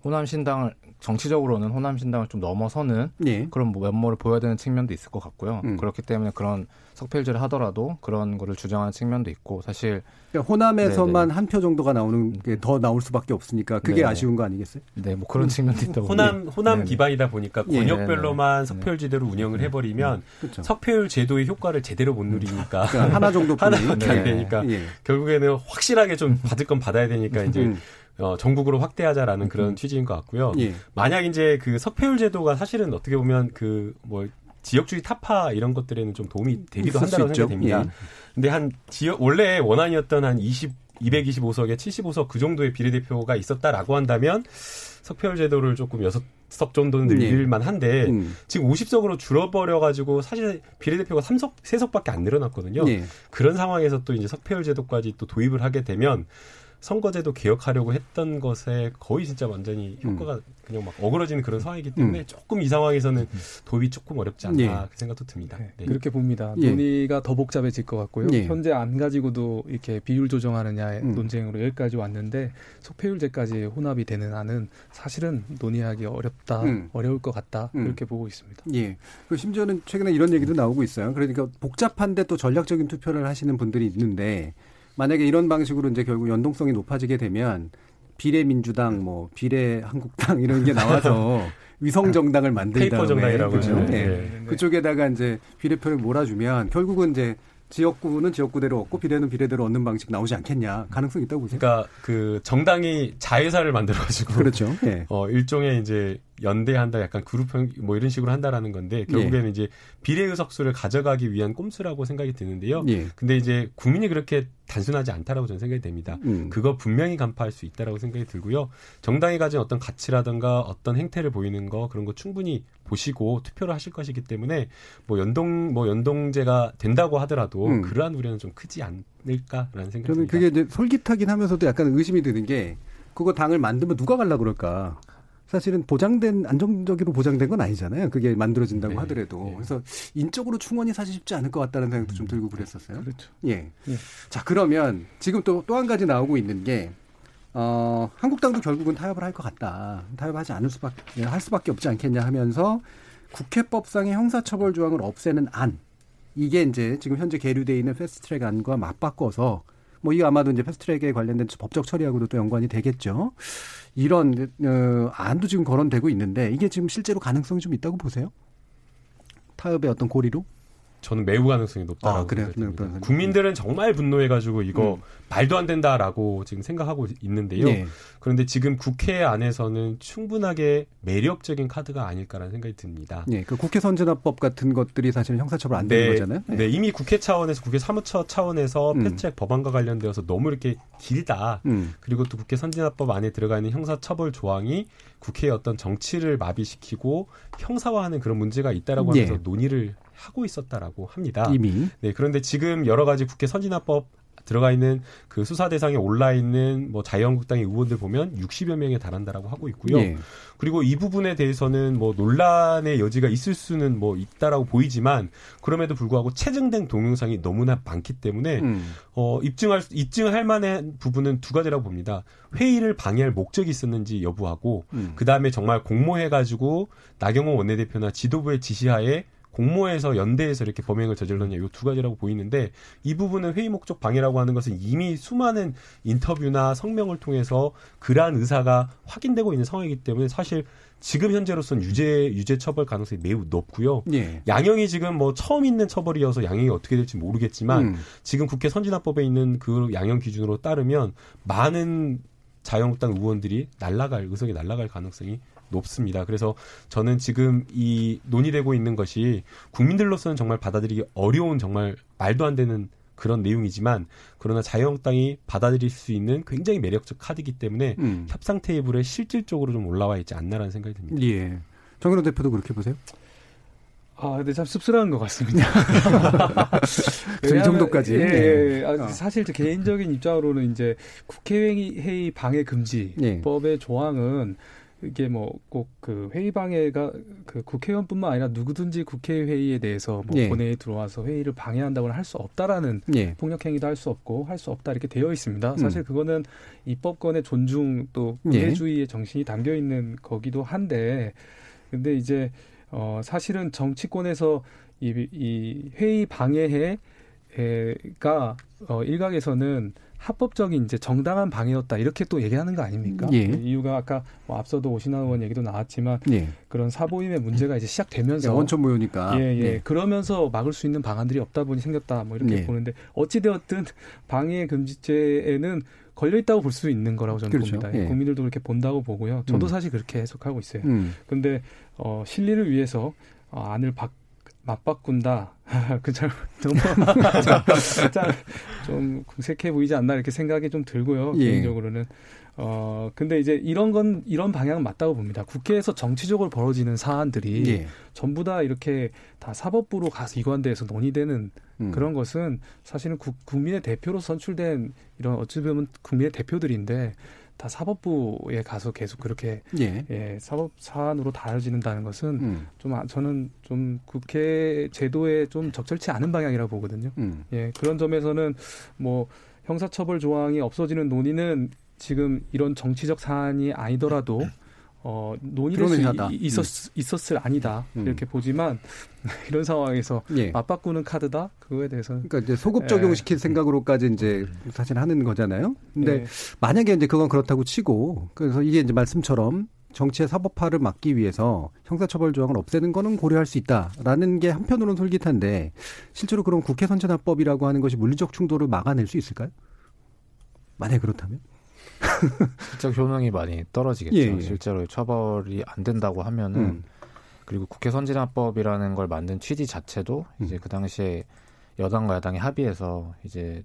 호남 신당을 정치적으로는 호남 신당을 좀 넘어서는 예. 그런 뭐 면모를 보여야 되는 측면도 있을 것 같고요. 음. 그렇기 때문에 그런 석패율제를 하더라도 그런 거를 주장하는 측면도 있고 사실 그러니까 호남에서만 한 표 정도가 나오는 게 더 나올 수밖에 없으니까 그게 네네. 아쉬운 거 아니겠어요? 네, 뭐 그런 음. 측면도 있다고. 호남 호남 네네. 기반이다 보니까 예. 권역별로만 석패율제대로 운영을 해버리면 그렇죠. 석패율 제도의 효과를 제대로 못 누리니까 그러니까 하나 정도 하나밖에 안 되니까 예. 결국에는 확실하게 좀 받을 건 받아야 되니까 이제. 음. 어, 전국으로 확대하자라는 그런 음. 취지인 것 같고요. 예. 만약 이제 그 석패율 제도가 사실은 어떻게 보면 그 뭐 지역주의 타파 이런 것들에는 좀 도움이 되기도 한다고 생각이 됩니다. 예. 근데 한 지역 원래 원안이었던 한 20, 225석에 75석 그 정도의 비례대표가 있었다라고 한다면 석패율 제도를 조금 여섯 석 정도는 늘릴만 예. 한데 음. 지금 50석으로 줄어버려 가지고 사실 비례대표가 3석 3석밖에 안 늘어났거든요. 예. 그런 상황에서 또 이제 석패율 제도까지 또 도입을 하게 되면 선거제도 개혁하려고 했던 것에 거의 진짜 완전히 효과가 음. 그냥 막 어그러지는 그런 상황이기 때문에 음. 조금 이 상황에서는 도입이 조금 어렵지 않나 예. 그 생각도 듭니다. 네. 네. 그렇게 봅니다. 예. 논의가 더 복잡해질 것 같고요. 예. 현재 안 가지고도 이렇게 비율 조정하느냐의 음. 논쟁으로 여기까지 왔는데 속폐율제까지 혼합이 되는 안은 사실은 논의하기 어렵다, 음. 어려울 것 같다 음. 그렇게 보고 있습니다. 예. 그 심지어는 최근에 이런 얘기도 나오고 있어요. 그러니까 복잡한데 또 전략적인 투표를 하시는 분들이 있는데 만약에 이런 방식으로 이제 결국 연동성이 높아지게 되면 비례 민주당, 뭐 비례 한국당 이런 게 나와서 위성 정당을 만든 다음에 정당이라고 그렇죠. 네. 네. 네. 그쪽에다가 이제 비례표를 몰아주면 결국은 이제 지역구는 지역구대로 얻고 비례는 비례대로 얻는 방식 나오지 않겠냐 가능성이 있다고 보세요. 그러니까 그 정당이 자회사를 만들어가지고 그렇죠. 네. 어 일종의 이제 연대한다, 약간 그룹형 뭐 이런 식으로 한다라는 건데 결국에는 예. 이제 비례 의석수를 가져가기 위한 꼼수라고 생각이 드는데요. 예. 근데 이제 국민이 그렇게 단순하지 않다라고 저는 생각이 됩니다. 음. 그거 분명히 간파할 수 있다라고 생각이 들고요. 정당이 가진 어떤 가치라든가 어떤 행태를 보이는 거 그런 거 충분히 보시고 투표를 하실 것이기 때문에 뭐 연동 뭐 연동제가 된다고 하더라도 음. 그러한 우려는 좀 크지 않을까라는 생각이 저는 그게 이제 솔깃하긴 하면서도 약간 의심이 드는 게 그거 당을 만들면 누가 갈라 그럴까? 사실은 보장된 안정적으로 보장된 건 아니잖아요. 그게 만들어진다고 네. 하더라도 네. 그래서 인적으로 충원이 사실 쉽지 않을 것 같다는 생각도 좀 들고 그랬었어요. 그렇죠. 예. 예. 자 그러면 지금 또 또 한 가지 나오고 있는 게 어, 한국당도 결국은 타협을 할 것 같다. 타협하지 않을 수밖에 할 수밖에 없지 않겠냐 하면서 국회법상의 형사처벌 조항을 없애는 안 이게 이제 지금 현재 계류돼 있는 패스트트랙 안과 맞바꿔서 뭐 이거 아마도 이제 패스트트랙에 관련된 법적 처리하고도 또 연관이 되겠죠. 이런 어, 안도 지금 거론되고 있는데 이게 지금 실제로 가능성이 좀 있다고 보세요? 타협의 어떤 고리로? 저는 매우 가능성이 높다라고 아, 그래요? 생각합니다. 국민들은 정말 분노해가지고 이거 음. 말도 안 된다라고 지금 생각하고 있는데요. 네. 그런데 지금 국회 안에서는 충분하게 매력적인 카드가 아닐까라는 생각이 듭니다. 네, 그 국회 선진화법 같은 것들이 사실은 형사처벌 안 되는 네, 거잖아요. 네. 네. 이미 국회 차원에서 국회 사무처 차원에서 음. 패스트트랙 법안과 관련되어서 너무 이렇게 길다. 음. 그리고 또 국회 선진화법 안에 들어가 있는 형사처벌 조항이 국회의 어떤 정치를 마비시키고 형사화하는 그런 문제가 있다라고 하면서 네. 논의를 하고 있었다라고 합니다. 이미. 네, 그런데 지금 여러 가지 국회 선진화법 들어가 있는 그 수사 대상에 올라 있는 뭐 자유한국당의 의원들 보면 60여 명에 달한다라고 하고 있고요. 예. 그리고 이 부분에 대해서는 뭐 논란의 여지가 있을 수는 뭐 있다라고 보이지만 그럼에도 불구하고 체증된 동영상이 너무나 많기 때문에 음. 어 입증할 입증할 만한 부분은 두 가지라고 봅니다. 회의를 방해할 목적이 있었는지 여부하고 음. 그다음에 정말 공모해 가지고 나경원 원내대표나 지도부의 지시하에 공모해서 연대에서 이렇게 범행을 저질렀냐 이 두 가지라고 보이는데 이 부분은 회의 목적 방해라고 하는 것은 이미 수많은 인터뷰나 성명을 통해서 그러한 의사가 확인되고 있는 상황이기 때문에 사실 지금 현재로서는 유죄 유죄 처벌 가능성이 매우 높고요. 예. 양형이 지금 뭐 처음 있는 처벌이어서 양형이 어떻게 될지 모르겠지만 음. 지금 국회 선진화법에 있는 그 양형 기준으로 따르면 많은 자유한국당 의원들이 날라갈 의석이 날라갈 가능성이 높습니다. 그래서 저는 지금 이 논의되고 있는 것이 국민들로서는 정말 받아들이기 어려운 정말 말도 안 되는 그런 내용이지만 그러나 자유한국당이 받아들일 수 있는 굉장히 매력적 카드이기 때문에 음. 협상 테이블에 실질적으로 좀 올라와 있지 않나라는 생각이 듭니다. 예. 정근호 대표도 그렇게 보세요? 아, 근데 참 씁쓸한 것 같습니다. 이 정도까지. 예, 예. 예. 아, 어. 사실 제 개인적인 입장으로는 이제 국회 회의 방해 금지법의 예. 조항은 이게 뭐 꼭 그 회의 방해가 그 국회의원뿐만 아니라 누구든지 국회 회의에 대해서 뭐 예. 본회의에 들어와서 회의를 방해한다고는 할수 없다라는 예. 폭력 행위도 할 수 없고 할 수 없다 이렇게 되어 있습니다. 음. 사실 그거는 입법권의 존중 또 예. 국회주의의 정신이 담겨 있는 거기도 한데 근데 이제 어 사실은 정치권에서 이, 이 회의 방해해가 어 일각에서는 합법적인 이제 정당한 방해였다 이렇게 또 얘기하는 거 아닙니까? 예. 이유가 아까 뭐 앞서도 오신환 의원 얘기도 나왔지만 예. 그런 사보임의 문제가 이제 시작되면서 원천 모여니까. 예, 예. 네. 그러면서 막을 수 있는 방안들이 없다 보니 생겼다. 뭐 이렇게 네. 보는데 어찌 되었든 방해 금지죄에는 걸려 있다고 볼 수 있는 거라고 저는 그렇죠. 봅니다. 예. 국민들도 그렇게 본다고 보고요. 저도 음. 사실 그렇게 해석하고 있어요. 음. 근데 어 실리를 위해서 어, 안을 바, 맞바꾼다. 그잘 너무 자, 좀 궁색해 보이지 않나 이렇게 생각이 좀 들고요. 예. 개인적으로는 어 근데 이제 이런 건 이런 방향은 맞다고 봅니다. 국회에서 정치적으로 벌어지는 사안들이 예. 전부 다 이렇게 다 사법부로 가서 이관돼서 논의되는 음. 그런 것은 사실은 국, 국민의 대표로 선출된 이런 어찌 보면 국민의 대표들인데 다 사법부에 가서 계속 그렇게 예. 예, 사법 사안으로 다뤄지는다는 것은 음. 좀 아- 저는 좀 국회 제도에 좀 적절치 않은 방향이라고 보거든요. 음. 예, 그런 점에서는 뭐 형사처벌 조항이 없어지는 논의는 지금 이런 정치적 사안이 아니더라도 어, 논의될 수 있었, 있었을 아니다 음. 이렇게 보지만 이런 상황에서 예. 맞바꾸는 카드다 그거에 대해서는 그러니까 이제 소급 적용시킬 예. 생각으로까지 이제 사실 하는 거잖아요. 근데 예, 만약에 이제 그건 그렇다고 치고 그래서 이게 이제 말씀처럼 정치의 사법화를 막기 위해서 형사처벌 조항을 없애는 거는 고려할 수 있다라는 게 한편으로는 솔깃한데 실제로 그럼 국회 선진화법이라고 하는 것이 물리적 충돌을 막아낼 수 있을까요? 만약 그렇다면? 실제 효능이 많이 떨어지겠죠. 예, 예. 실제로 처벌이 안 된다고 하면은 음. 그리고 국회 선진화법이라는 걸 만든 취지 자체도 이제 음. 그 당시에 여당과 야당이 합의해서 이제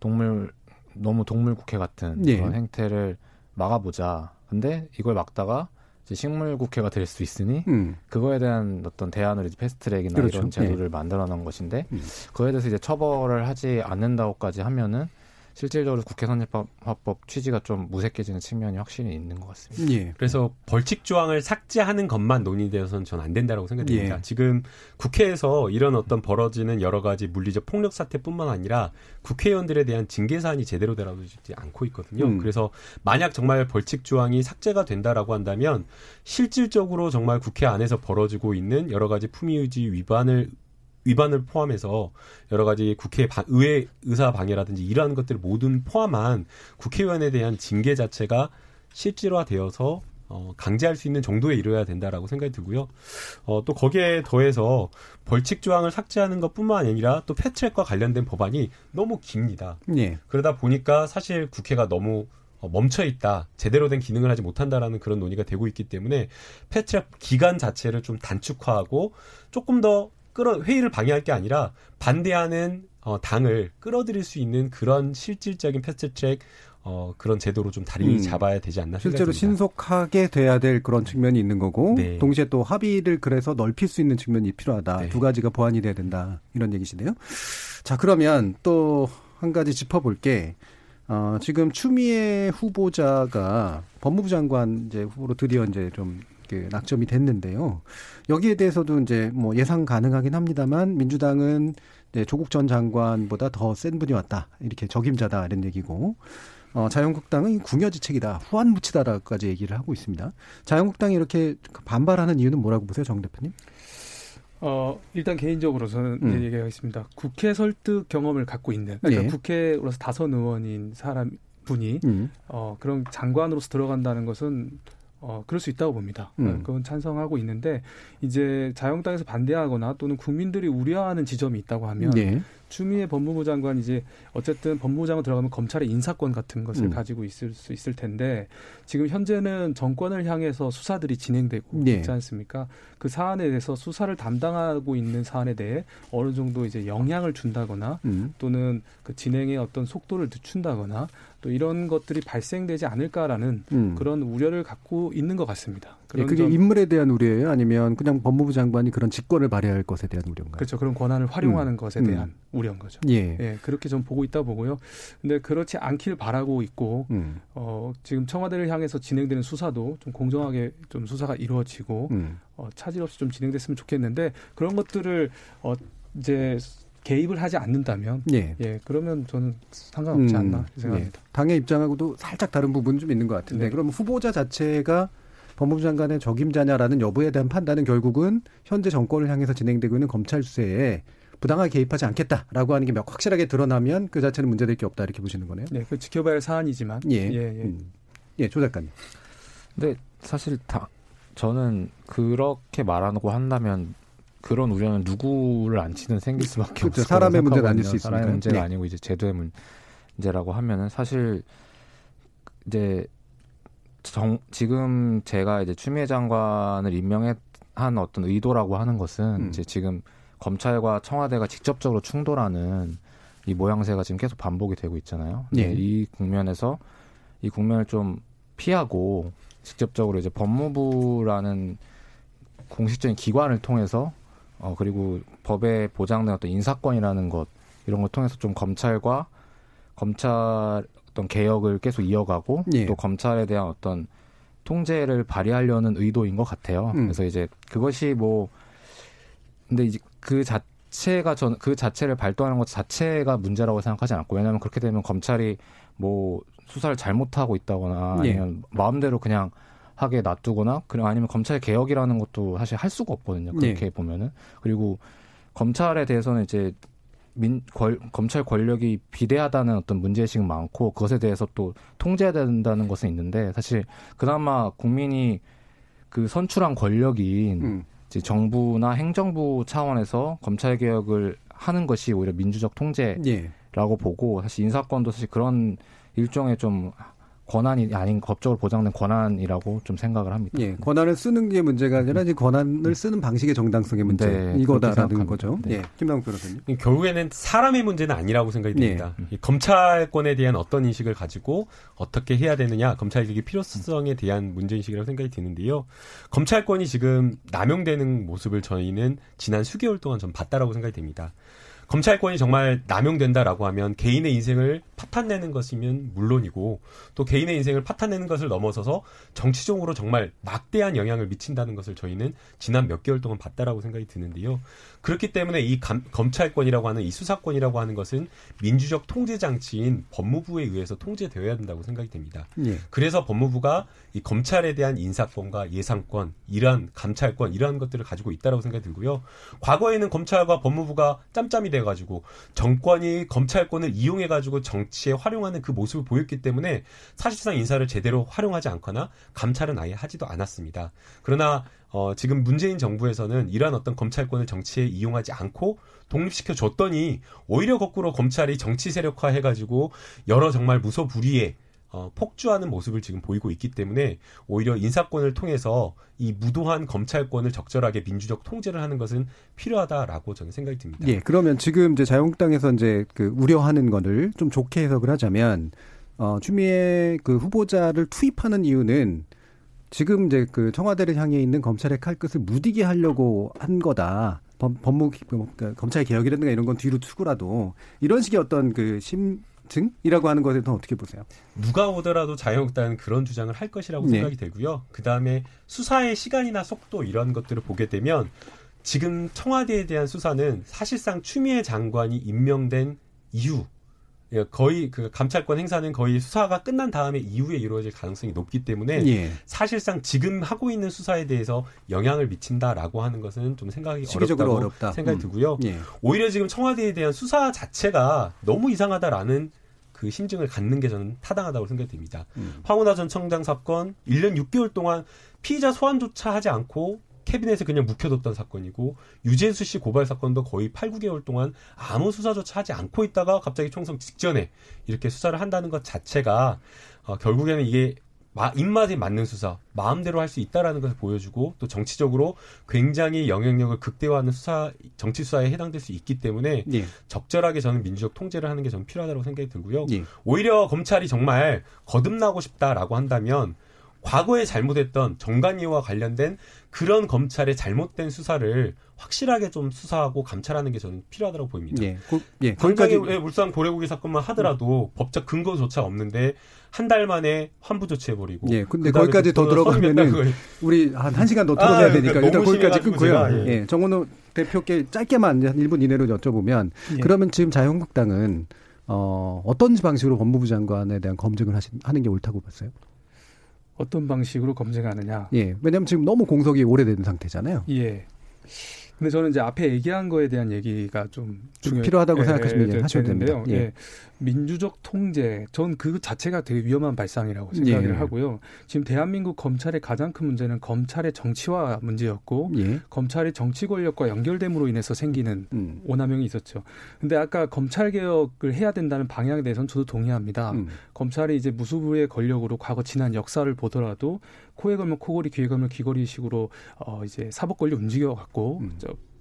동물 너무 동물 국회 같은 예. 그런 행태를 막아보자. 근데 이걸 막다가 이제 식물 국회가 될 수 있으니 음. 그거에 대한 어떤 대안으로 이제 패스트트랙이나 그렇죠. 이런 제도를 만들어 놓은 것인데 음. 그거에 대해서 이제 처벌을 하지 않는다고까지 하면은 실질적으로 국회 선진화법 취지가 좀 무색해지는 측면이 확실히 있는 것 같습니다. 예. 그래서 벌칙 조항을 삭제하는 것만 논의되어서는 전 안 된다고 생각됩니다. 예. 지금 국회에서 이런 어떤 벌어지는 여러 가지 물리적 폭력 사태뿐만 아니라 국회의원들에 대한 징계 사안이 제대로 되라지지 않고 있거든요. 음. 그래서 만약 정말 벌칙 조항이 삭제가 된다라고 한다면 실질적으로 정말 국회 안에서 벌어지고 있는 여러 가지 품위유지 위반을 위반을 포함해서 여러 가지 국회 방- 의회 의사 방해라든지 이러한 것들을 모든 포함한 국회의원에 대한 징계 자체가 실질화되어서 어, 강제할 수 있는 정도에 이르러야 된다라고 생각이 들고요. 어, 또 거기에 더해서 벌칙 조항을 삭제하는 것뿐만 아니라 또 패트랙과 관련된 법안이 너무 깁니다. 예. 그러다 보니까 사실 국회가 너무 어, 멈춰 있다, 제대로 된 기능을 하지 못한다라는 그런 논의가 되고 있기 때문에 패트랙 기간 자체를 좀 단축화하고 조금 더 끌어 회의를 방해할 게 아니라 반대하는 어, 당을 끌어들일 수 있는 그런 실질적인 패스트트랙 어, 그런 제도로 좀 다리 음. 잡아야 되지 않나 실제로 생각됩니다. 신속하게 돼야 될 그런 측면이 있는 거고 네. 동시에 또 합의를 그래서 넓힐 수 있는 측면이 필요하다. 네. 두 가지가 보완이 돼야 된다. 이런 얘기시네요. 자, 그러면 또 한 가지 짚어볼 게 어, 지금 추미애 후보자가 법무부 장관 이제 후보로 드디어 이제 좀 그 낙점이 됐는데요. 여기에 대해서도 이제 뭐 예상 가능하긴 합니다만 민주당은 이제 조국 전 장관보다 더 센 분이 왔다. 이렇게 적임자다 이런 얘기고 어, 자유한국당은 궁여지책이다, 후한무치다라고까지 얘기를 하고 있습니다. 자유한국당이 이렇게 반발하는 이유는 뭐라고 보세요, 정 대표님? 어, 일단 개인적으로 저는 음. 얘기하겠습니다. 국회 설득 경험을 갖고 있는 그러니까 예. 국회로서 다선 의원인 사람 분이 음. 어, 그런 장관으로서 들어간다는 것은 어, 그럴 수 있다고 봅니다. 음. 어, 그건 찬성하고 있는데 이제 자유한국당에서 반대하거나 또는 국민들이 우려하는 지점이 있다고 하면 예. 추미애 법무부 장관 이제 어쨌든 법무부 장관 들어가면 검찰의 인사권 같은 것을 음. 가지고 있을 수 있을 텐데 지금 현재는 정권을 향해서 수사들이 진행되고 예. 있지 않습니까? 그 사안에 대해서 수사를 담당하고 있는 사안에 대해 어느 정도 이제 영향을 준다거나 음. 또는 그 진행의 어떤 속도를 늦춘다거나 또 이런 것들이 발생되지 않을까라는 음. 그런 우려를 갖고 있는 것 같습니다. 예, 그게 점... 인물에 대한 우려예요? 아니면 그냥 법무부 장관이 그런 직권을 발휘할 것에 대한 우려인가요? 그렇죠. 그런 권한을 활용하는 음. 것에 대한 음. 우려인 거죠. 예. 예. 그렇게 좀 보고 있다 보고요. 근데 그렇지 않길 바라고 있고 음. 어, 지금 청와대를 향해서 진행되는 수사도 좀 공정하게 좀 수사가 이루어지고 음. 어, 차질 없이 좀 진행됐으면 좋겠는데 그런 것들을 어, 이제 개입을 하지 않는다면 예, 예 그러면 저는 상관없지 음, 않나 생각합니다. 예. 당의 입장하고도 살짝 다른 부분은 좀 있는 것 같은데 네. 그럼 후보자 자체가 법무부 장관의 적임자냐라는 여부에 대한 판단은 결국은 현재 정권을 향해서 진행되고 있는 검찰 수사에 부당하게 개입하지 않겠다라고 하는 게 확실하게 드러나면 그 자체는 문제될 게 없다 이렇게 보시는 거네요. 네, 그 지켜봐야 할 사안이지만 예, 예, 예. 음. 예, 조 작가님. 근데 사실 다 저는 그렇게 말하고 한다면 그런 우려는 누구를 안치는 생길 수밖에 그렇죠. 없어요. 사람의 문제는 아닐 수 있습니다. 사람의 문제가 네. 아니고 이제 제도의 문제라고 하면은 사실 이제 정, 지금 제가 이제 추미애 장관을 임명한 어떤 의도라고 하는 것은 음. 이제 지금 검찰과 청와대가 직접적으로 충돌하는 이 모양새가 지금 계속 반복이 되고 있잖아요. 예. 이 국면에서 이 국면을 좀 피하고 직접적으로 이제 법무부라는 공식적인 기관을 통해서 어 그리고 법에 보장된 어떤 인사권이라는 것 이런 걸 통해서 좀 검찰과 검찰 어떤 개혁을 계속 이어가고 예. 또 검찰에 대한 어떤 통제를 발휘하려는 의도인 것 같아요. 음. 그래서 이제 그것이 뭐 근데 이제 그 자체가 전 그 자체를 발동하는 것 자체가 문제라고 생각하지 않고 왜냐하면 그렇게 되면 검찰이 뭐 수사를 잘못하고 있다거나 예. 아니면 예. 마음대로 그냥 하게 놔두거나 그냥 아니면 검찰 개혁이라는 것도 사실 할 수가 없거든요. 그렇게 예. 보면은 그리고 검찰에 대해서는 이제 민, 권, 검찰 권력이 비대하다는 어떤 문제의식이 많고 그것에 대해서 또 통제해야 된다는 것은 있는데 사실 그나마 국민이 그 선출한 권력인 음. 이제 정부나 행정부 차원에서 검찰 개혁을 하는 것이 오히려 민주적 통제라고 예. 보고 사실 인사권도 사실 그런 일종의 좀 권한이 아닌 법적으로 보장된 권한이라고 좀 생각을 합니다. 예, 권한을 쓰는 게 문제가 아니라 이제 권한을 쓰는 방식의 정당성의 문제 네, 이거다라는 거죠. 네. 예, 김남국 변호사님. 결국에는 사람의 문제는 아니라고 생각이 듭니다. 예. 검찰권에 대한 어떤 인식을 가지고 어떻게 해야 되느냐, 검찰 개혁의 필요성에 대한 문제 인식이라고 생각이 드는데요. 검찰권이 지금 남용되는 모습을 저희는 지난 수개월 동안 좀 봤다라고 생각이 됩니다. 검찰권이 정말 남용된다라고 하면 개인의 인생을 파탄내는 것이면 물론이고 또 개인의 인생을 파탄내는 것을 넘어서서 정치적으로 정말 막대한 영향을 미친다는 것을 저희는 지난 몇 개월 동안 봤다라고 생각이 드는데요. 그렇기 때문에 이 감, 검찰권이라고 하는 이 수사권이라고 하는 것은 민주적 통제 장치인 법무부에 의해서 통제되어야 된다고 생각이 됩니다. 예. 그래서 법무부가 이 검찰에 대한 인사권과 예상권, 이러한 감찰권 이러한 것들을 가지고 있다라고 생각이 들고요. 과거에는 검찰과 법무부가 짬짬이 돼 가지고 정권이 검찰권을 이용해 가지고 정치에 활용하는 그 모습을 보였기 때문에 사실상 인사를 제대로 활용하지 않거나 감찰은 아예 하지도 않았습니다. 그러나 어, 지금 문재인 정부에서는 이러한 어떤 검찰권을 정치에 이용하지 않고 독립시켜 줬더니 오히려 거꾸로 검찰이 정치 세력화 해가지고 여러 정말 무소불위의 어, 폭주하는 모습을 지금 보이고 있기 때문에 오히려 인사권을 통해서 이 무도한 검찰권을 적절하게 민주적 통제를 하는 것은 필요하다라고 저는 생각이 듭니다. 예, 그러면 지금 이제 자유한국당에서 이제 그 우려하는 거를 좀 좋게 해석을 하자면 어, 추미애 그 후보자를 투입하는 이유는 지금 이제 그 청와대를 향해 있는 검찰의 칼끝을 무디게 하려고 한 거다. 법, 법무 그러니까 검찰 개혁이라든가 이런 건 뒤로 투구라도 이런 식의 어떤 그 심 증이라고 하는 것에 대해서 어떻게 보세요? 누가 오더라도 자유한국당은 그런 주장을 할 것이라고 네. 생각이 되고요. 그 다음에 수사의 시간이나 속도 이런 것들을 보게 되면 지금 청와대에 대한 수사는 사실상 추미애 장관이 임명된 이후 예, 거의 그 감찰권 행사는 거의 수사가 끝난 다음에 이후에 이루어질 가능성이 높기 때문에 예. 사실상 지금 하고 있는 수사에 대해서 영향을 미친다라고 하는 것은 좀 생각이 어렵다고 어렵다. 생각이 음. 들고요. 예. 오히려 지금 청와대에 대한 수사 자체가 너무 이상하다라는 그 심증을 갖는 게 저는 타당하다고 생각이 됩니다. 음. 황운하 전 청장 사건 1년 6개월 동안 피의자 소환조차 하지 않고 캐비넷에 그냥 묵혀뒀던 사건이고 유재수 씨 고발 사건도 거의 8, 9개월 동안 아무 수사조차 하지 않고 있다가 갑자기 총선 직전에 이렇게 수사를 한다는 것 자체가 어, 결국에는 이게 마, 입맛에 맞는 수사, 마음대로 할 수 있다라는 것을 보여주고 또 정치적으로 굉장히 영향력을 극대화하는 수사, 정치 수사에 해당될 수 있기 때문에 예. 적절하게 저는 민주적 통제를 하는 게 저는 필요하다고 생각이 들고요. 예. 오히려 검찰이 정말 거듭나고 싶다라고 한다면 과거에 잘못했던 정관이와 관련된 그런 검찰의 잘못된 수사를 확실하게 좀 수사하고 감찰하는 게 저는 필요하다고 보입니다. 예, 그, 예, 거기까지 울산 고래고기 사건만 하더라도 음. 법적 근거조차 없는데 한 달 만에 환부 조치해버리고. 예, 근데 거기까지 더 들어가면은 우리 한 1시간 더 들어가야 아, 되니까 그러니까 일단 거기까지 끊고요. 예. 예, 정원호 대표께 짧게만 한 1분 이내로 여쭤보면 예. 그러면 지금 자유한국당은 어, 어떤 방식으로 법무부 장관에 대한 검증을 하시, 하는 게 옳다고 봤어요? 어떤 방식으로 검증하느냐? 예. 왜냐하면 지금 너무 공석이 오래된 상태잖아요. 예. 근데 저는 이제 앞에 얘기한 거에 대한 얘기가 좀, 좀 필요하다고 예, 생각하시면 예, 하셔도 됩니다. 예. 예. 민주적 통제, 전 그 자체가 되게 위험한 발상이라고 생각을 예. 하고요. 지금 대한민국 검찰의 가장 큰 문제는 검찰의 정치화 문제였고, 예. 검찰이 정치 권력과 연결됨으로 인해서 생기는 음. 오남용이 있었죠. 근데 아까 검찰 개혁을 해야 된다는 방향에 대해서는 저도 동의합니다. 음. 검찰이 이제 무수부의 권력으로 과거 지난 역사를 보더라도 코에 걸면 코걸이, 귀에 걸면 귀걸이식으로 어 이제 사법 권리 움직여 갖고 음.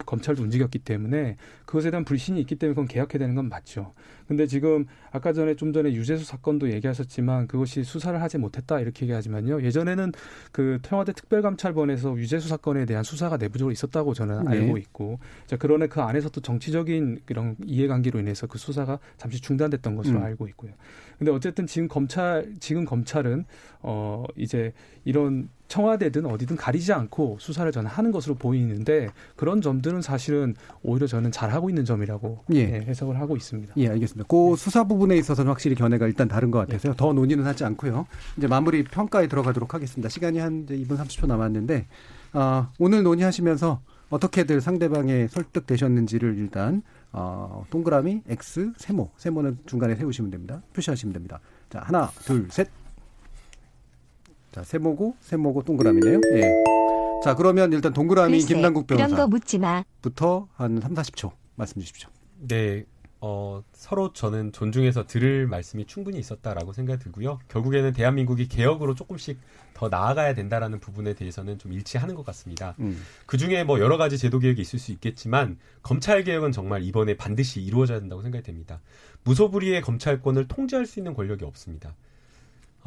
검찰도 움직였기 때문에 그것에 대한 불신이 있기 때문에 그건 개혁해야 되는 건 맞죠. 근데 지금 아까 전에 좀 전에 유재수 사건도 얘기하셨지만 그것이 수사를 하지 못했다 이렇게 얘기하지만요. 예전에는 그 청와대 특별감찰본에서 유재수 사건에 대한 수사가 내부적으로 있었다고 저는 네. 알고 있고 자 그러네 그 안에서 또 정치적인 이런 이해관계로 인해서 그 수사가 잠시 중단됐던 것으로 음. 알고 있고요. 근데 어쨌든 지금 검찰 지금 검찰은 어 이제 이런 청와대든 어디든 가리지 않고 수사를 저는 하는 것으로 보이는데 그런 점들은 사실은 오히려 저는 잘 하고 있는 점이라고 예. 예, 해석을 하고 있습니다. 예, 알겠습니다. 그 예. 수사 부분에 있어서는 확실히 견해가 일단 다른 것 같아서요. 예. 더 논의는 하지 않고요. 이제 마무리 평가에 들어가도록 하겠습니다. 시간이 한 2분 30초 남았는데 아, 오늘 논의하시면서 어떻게들 상대방에 설득되셨는지를 일단 어, 동그라미 X 세모 세모는 중간에 세우시면 됩니다. 표시하시면 됩니다. 자 하나 둘 셋. 자, 세모고, 세모고 동그라미네요. 예. 자, 그러면 일단 동그라미 글쎄, 김남국 변호사. 그런 거 묻지 마. 부터 한 3, 40초 말씀 주십시오. 네. 어, 서로 저는 존중해서 들을 말씀이 충분히 있었다라고 생각이 들고요. 결국에는 대한민국이 개혁으로 조금씩 더 나아가야 된다라는 부분에 대해서는 좀 일치하는 것 같습니다. 음. 그 중에 뭐 여러 가지 제도 개혁이 있을 수 있겠지만 검찰 개혁은 정말 이번에 반드시 이루어져야 된다고 생각이 됩니다. 무소불위의 검찰권을 통제할 수 있는 권력이 없습니다.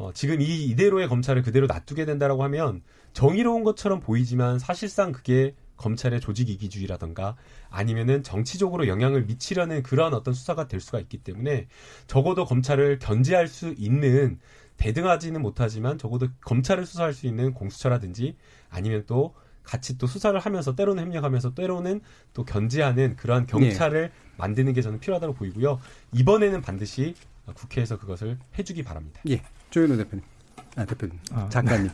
어, 지금 이 이대로의 검찰을 그대로 놔두게 된다라고 하면 정의로운 것처럼 보이지만 사실상 그게 검찰의 조직 이기주의라던가 아니면은 정치적으로 영향을 미치려는 그런 어떤 수사가 될 수가 있기 때문에 적어도 검찰을 견제할 수 있는 대등하지는 못하지만 적어도 검찰을 수사할 수 있는 공수처라든지 아니면 또 같이 또 수사를 하면서 때로는 협력하면서 때로는 또 견제하는 그러한 경찰을 네. 만드는 게 저는 필요하다고 보이고요. 이번에는 반드시 국회에서 그것을 해주기 바랍니다. 예. 조현우 대표님. 아, 대표님. 아, 작가님.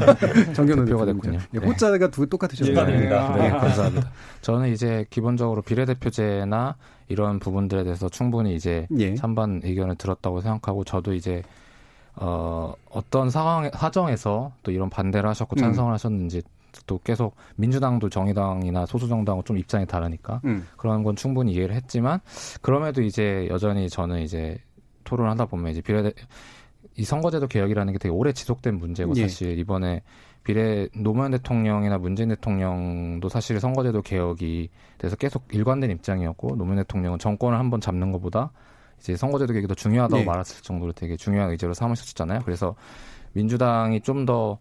정경호 대표가 됐군요. 예, 네. 호자가 두 똑같으셨어요. 축하드립니다. 네, 네, 감사합니다. 저는 이제 기본적으로 비례대표제나 이런 부분들에 대해서 충분히 이제 예. 찬반 의견을 들었다고 생각하고 저도 이제 어, 어떤 상황, 사정에서 또 이런 반대를 하셨고 음. 찬성을 음. 하셨는지 또 계속 민주당도 정의당이나 소수정당은 좀 입장이 다르니까 음. 그런 건 충분히 이해를 했지만 그럼에도 이제 여전히 저는 이제 토론하다 보면 이제 비례 이 선거제도 개혁이라는 게 되게 오래 지속된 문제고 예. 사실 이번에 비례 노무현 대통령이나 문재인 대통령도 사실 선거제도 개혁이 돼서 계속 일관된 입장이었고 노무현 대통령은 정권을 한번 잡는 것보다 이제 선거제도 개혁이 더 중요하다고 네. 말했을 정도로 되게 중요한 의제로 삼으셨잖아요. 그래서 민주당이 좀더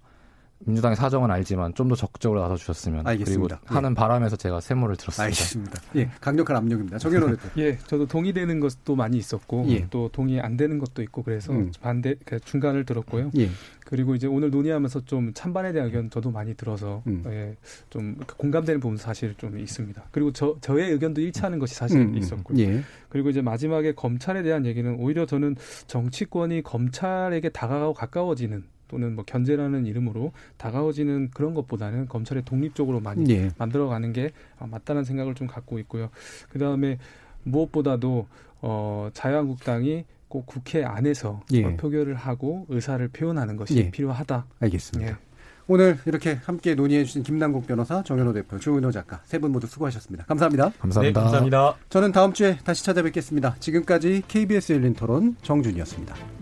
민주당의 사정은 알지만 좀 더 적극적으로 나서 주셨으면 알겠습니다. 그리고 하는 예. 바람에서 제가 세모를 들었습니다. 알겠습니다. 예, 강력한 압력입니다. 정현호 대표. 예, 저도 동의되는 것도 많이 있었고 예. 또 동의 안 되는 것도 있고 그래서 음. 반대 그 중간을 들었고요. 예. 그리고 이제 오늘 논의하면서 좀 찬반에 대한 의견 저도 많이 들어서 음. 예, 좀 공감되는 부분 사실 좀 있습니다. 그리고 저 저의 의견도 일치하는 것이 사실 음. 음. 있었고요. 예. 그리고 이제 마지막에 검찰에 대한 얘기는 오히려 저는 정치권이 검찰에게 다가가고 가까워지는 또는 뭐 견제라는 이름으로 다가오지는 그런 것보다는 검찰의 독립적으로 많이 예. 만들어가는 게 어, 맞다는 생각을 좀 갖고 있고요. 그 다음에 무엇보다도 어, 자유한국당이 꼭 국회 안에서 예. 표결을 하고 의사를 표현하는 것이 예. 필요하다. 알겠습니다. 예. 오늘 이렇게 함께 논의해 주신 김남국 변호사, 정현호 대표, 조은호 작가 세 분 모두 수고하셨습니다. 감사합니다. 감사합니다. 네, 감사합니다. 저는 다음 주에 다시 찾아뵙겠습니다. 지금까지 KBS 열린 토론 정준이었습니다.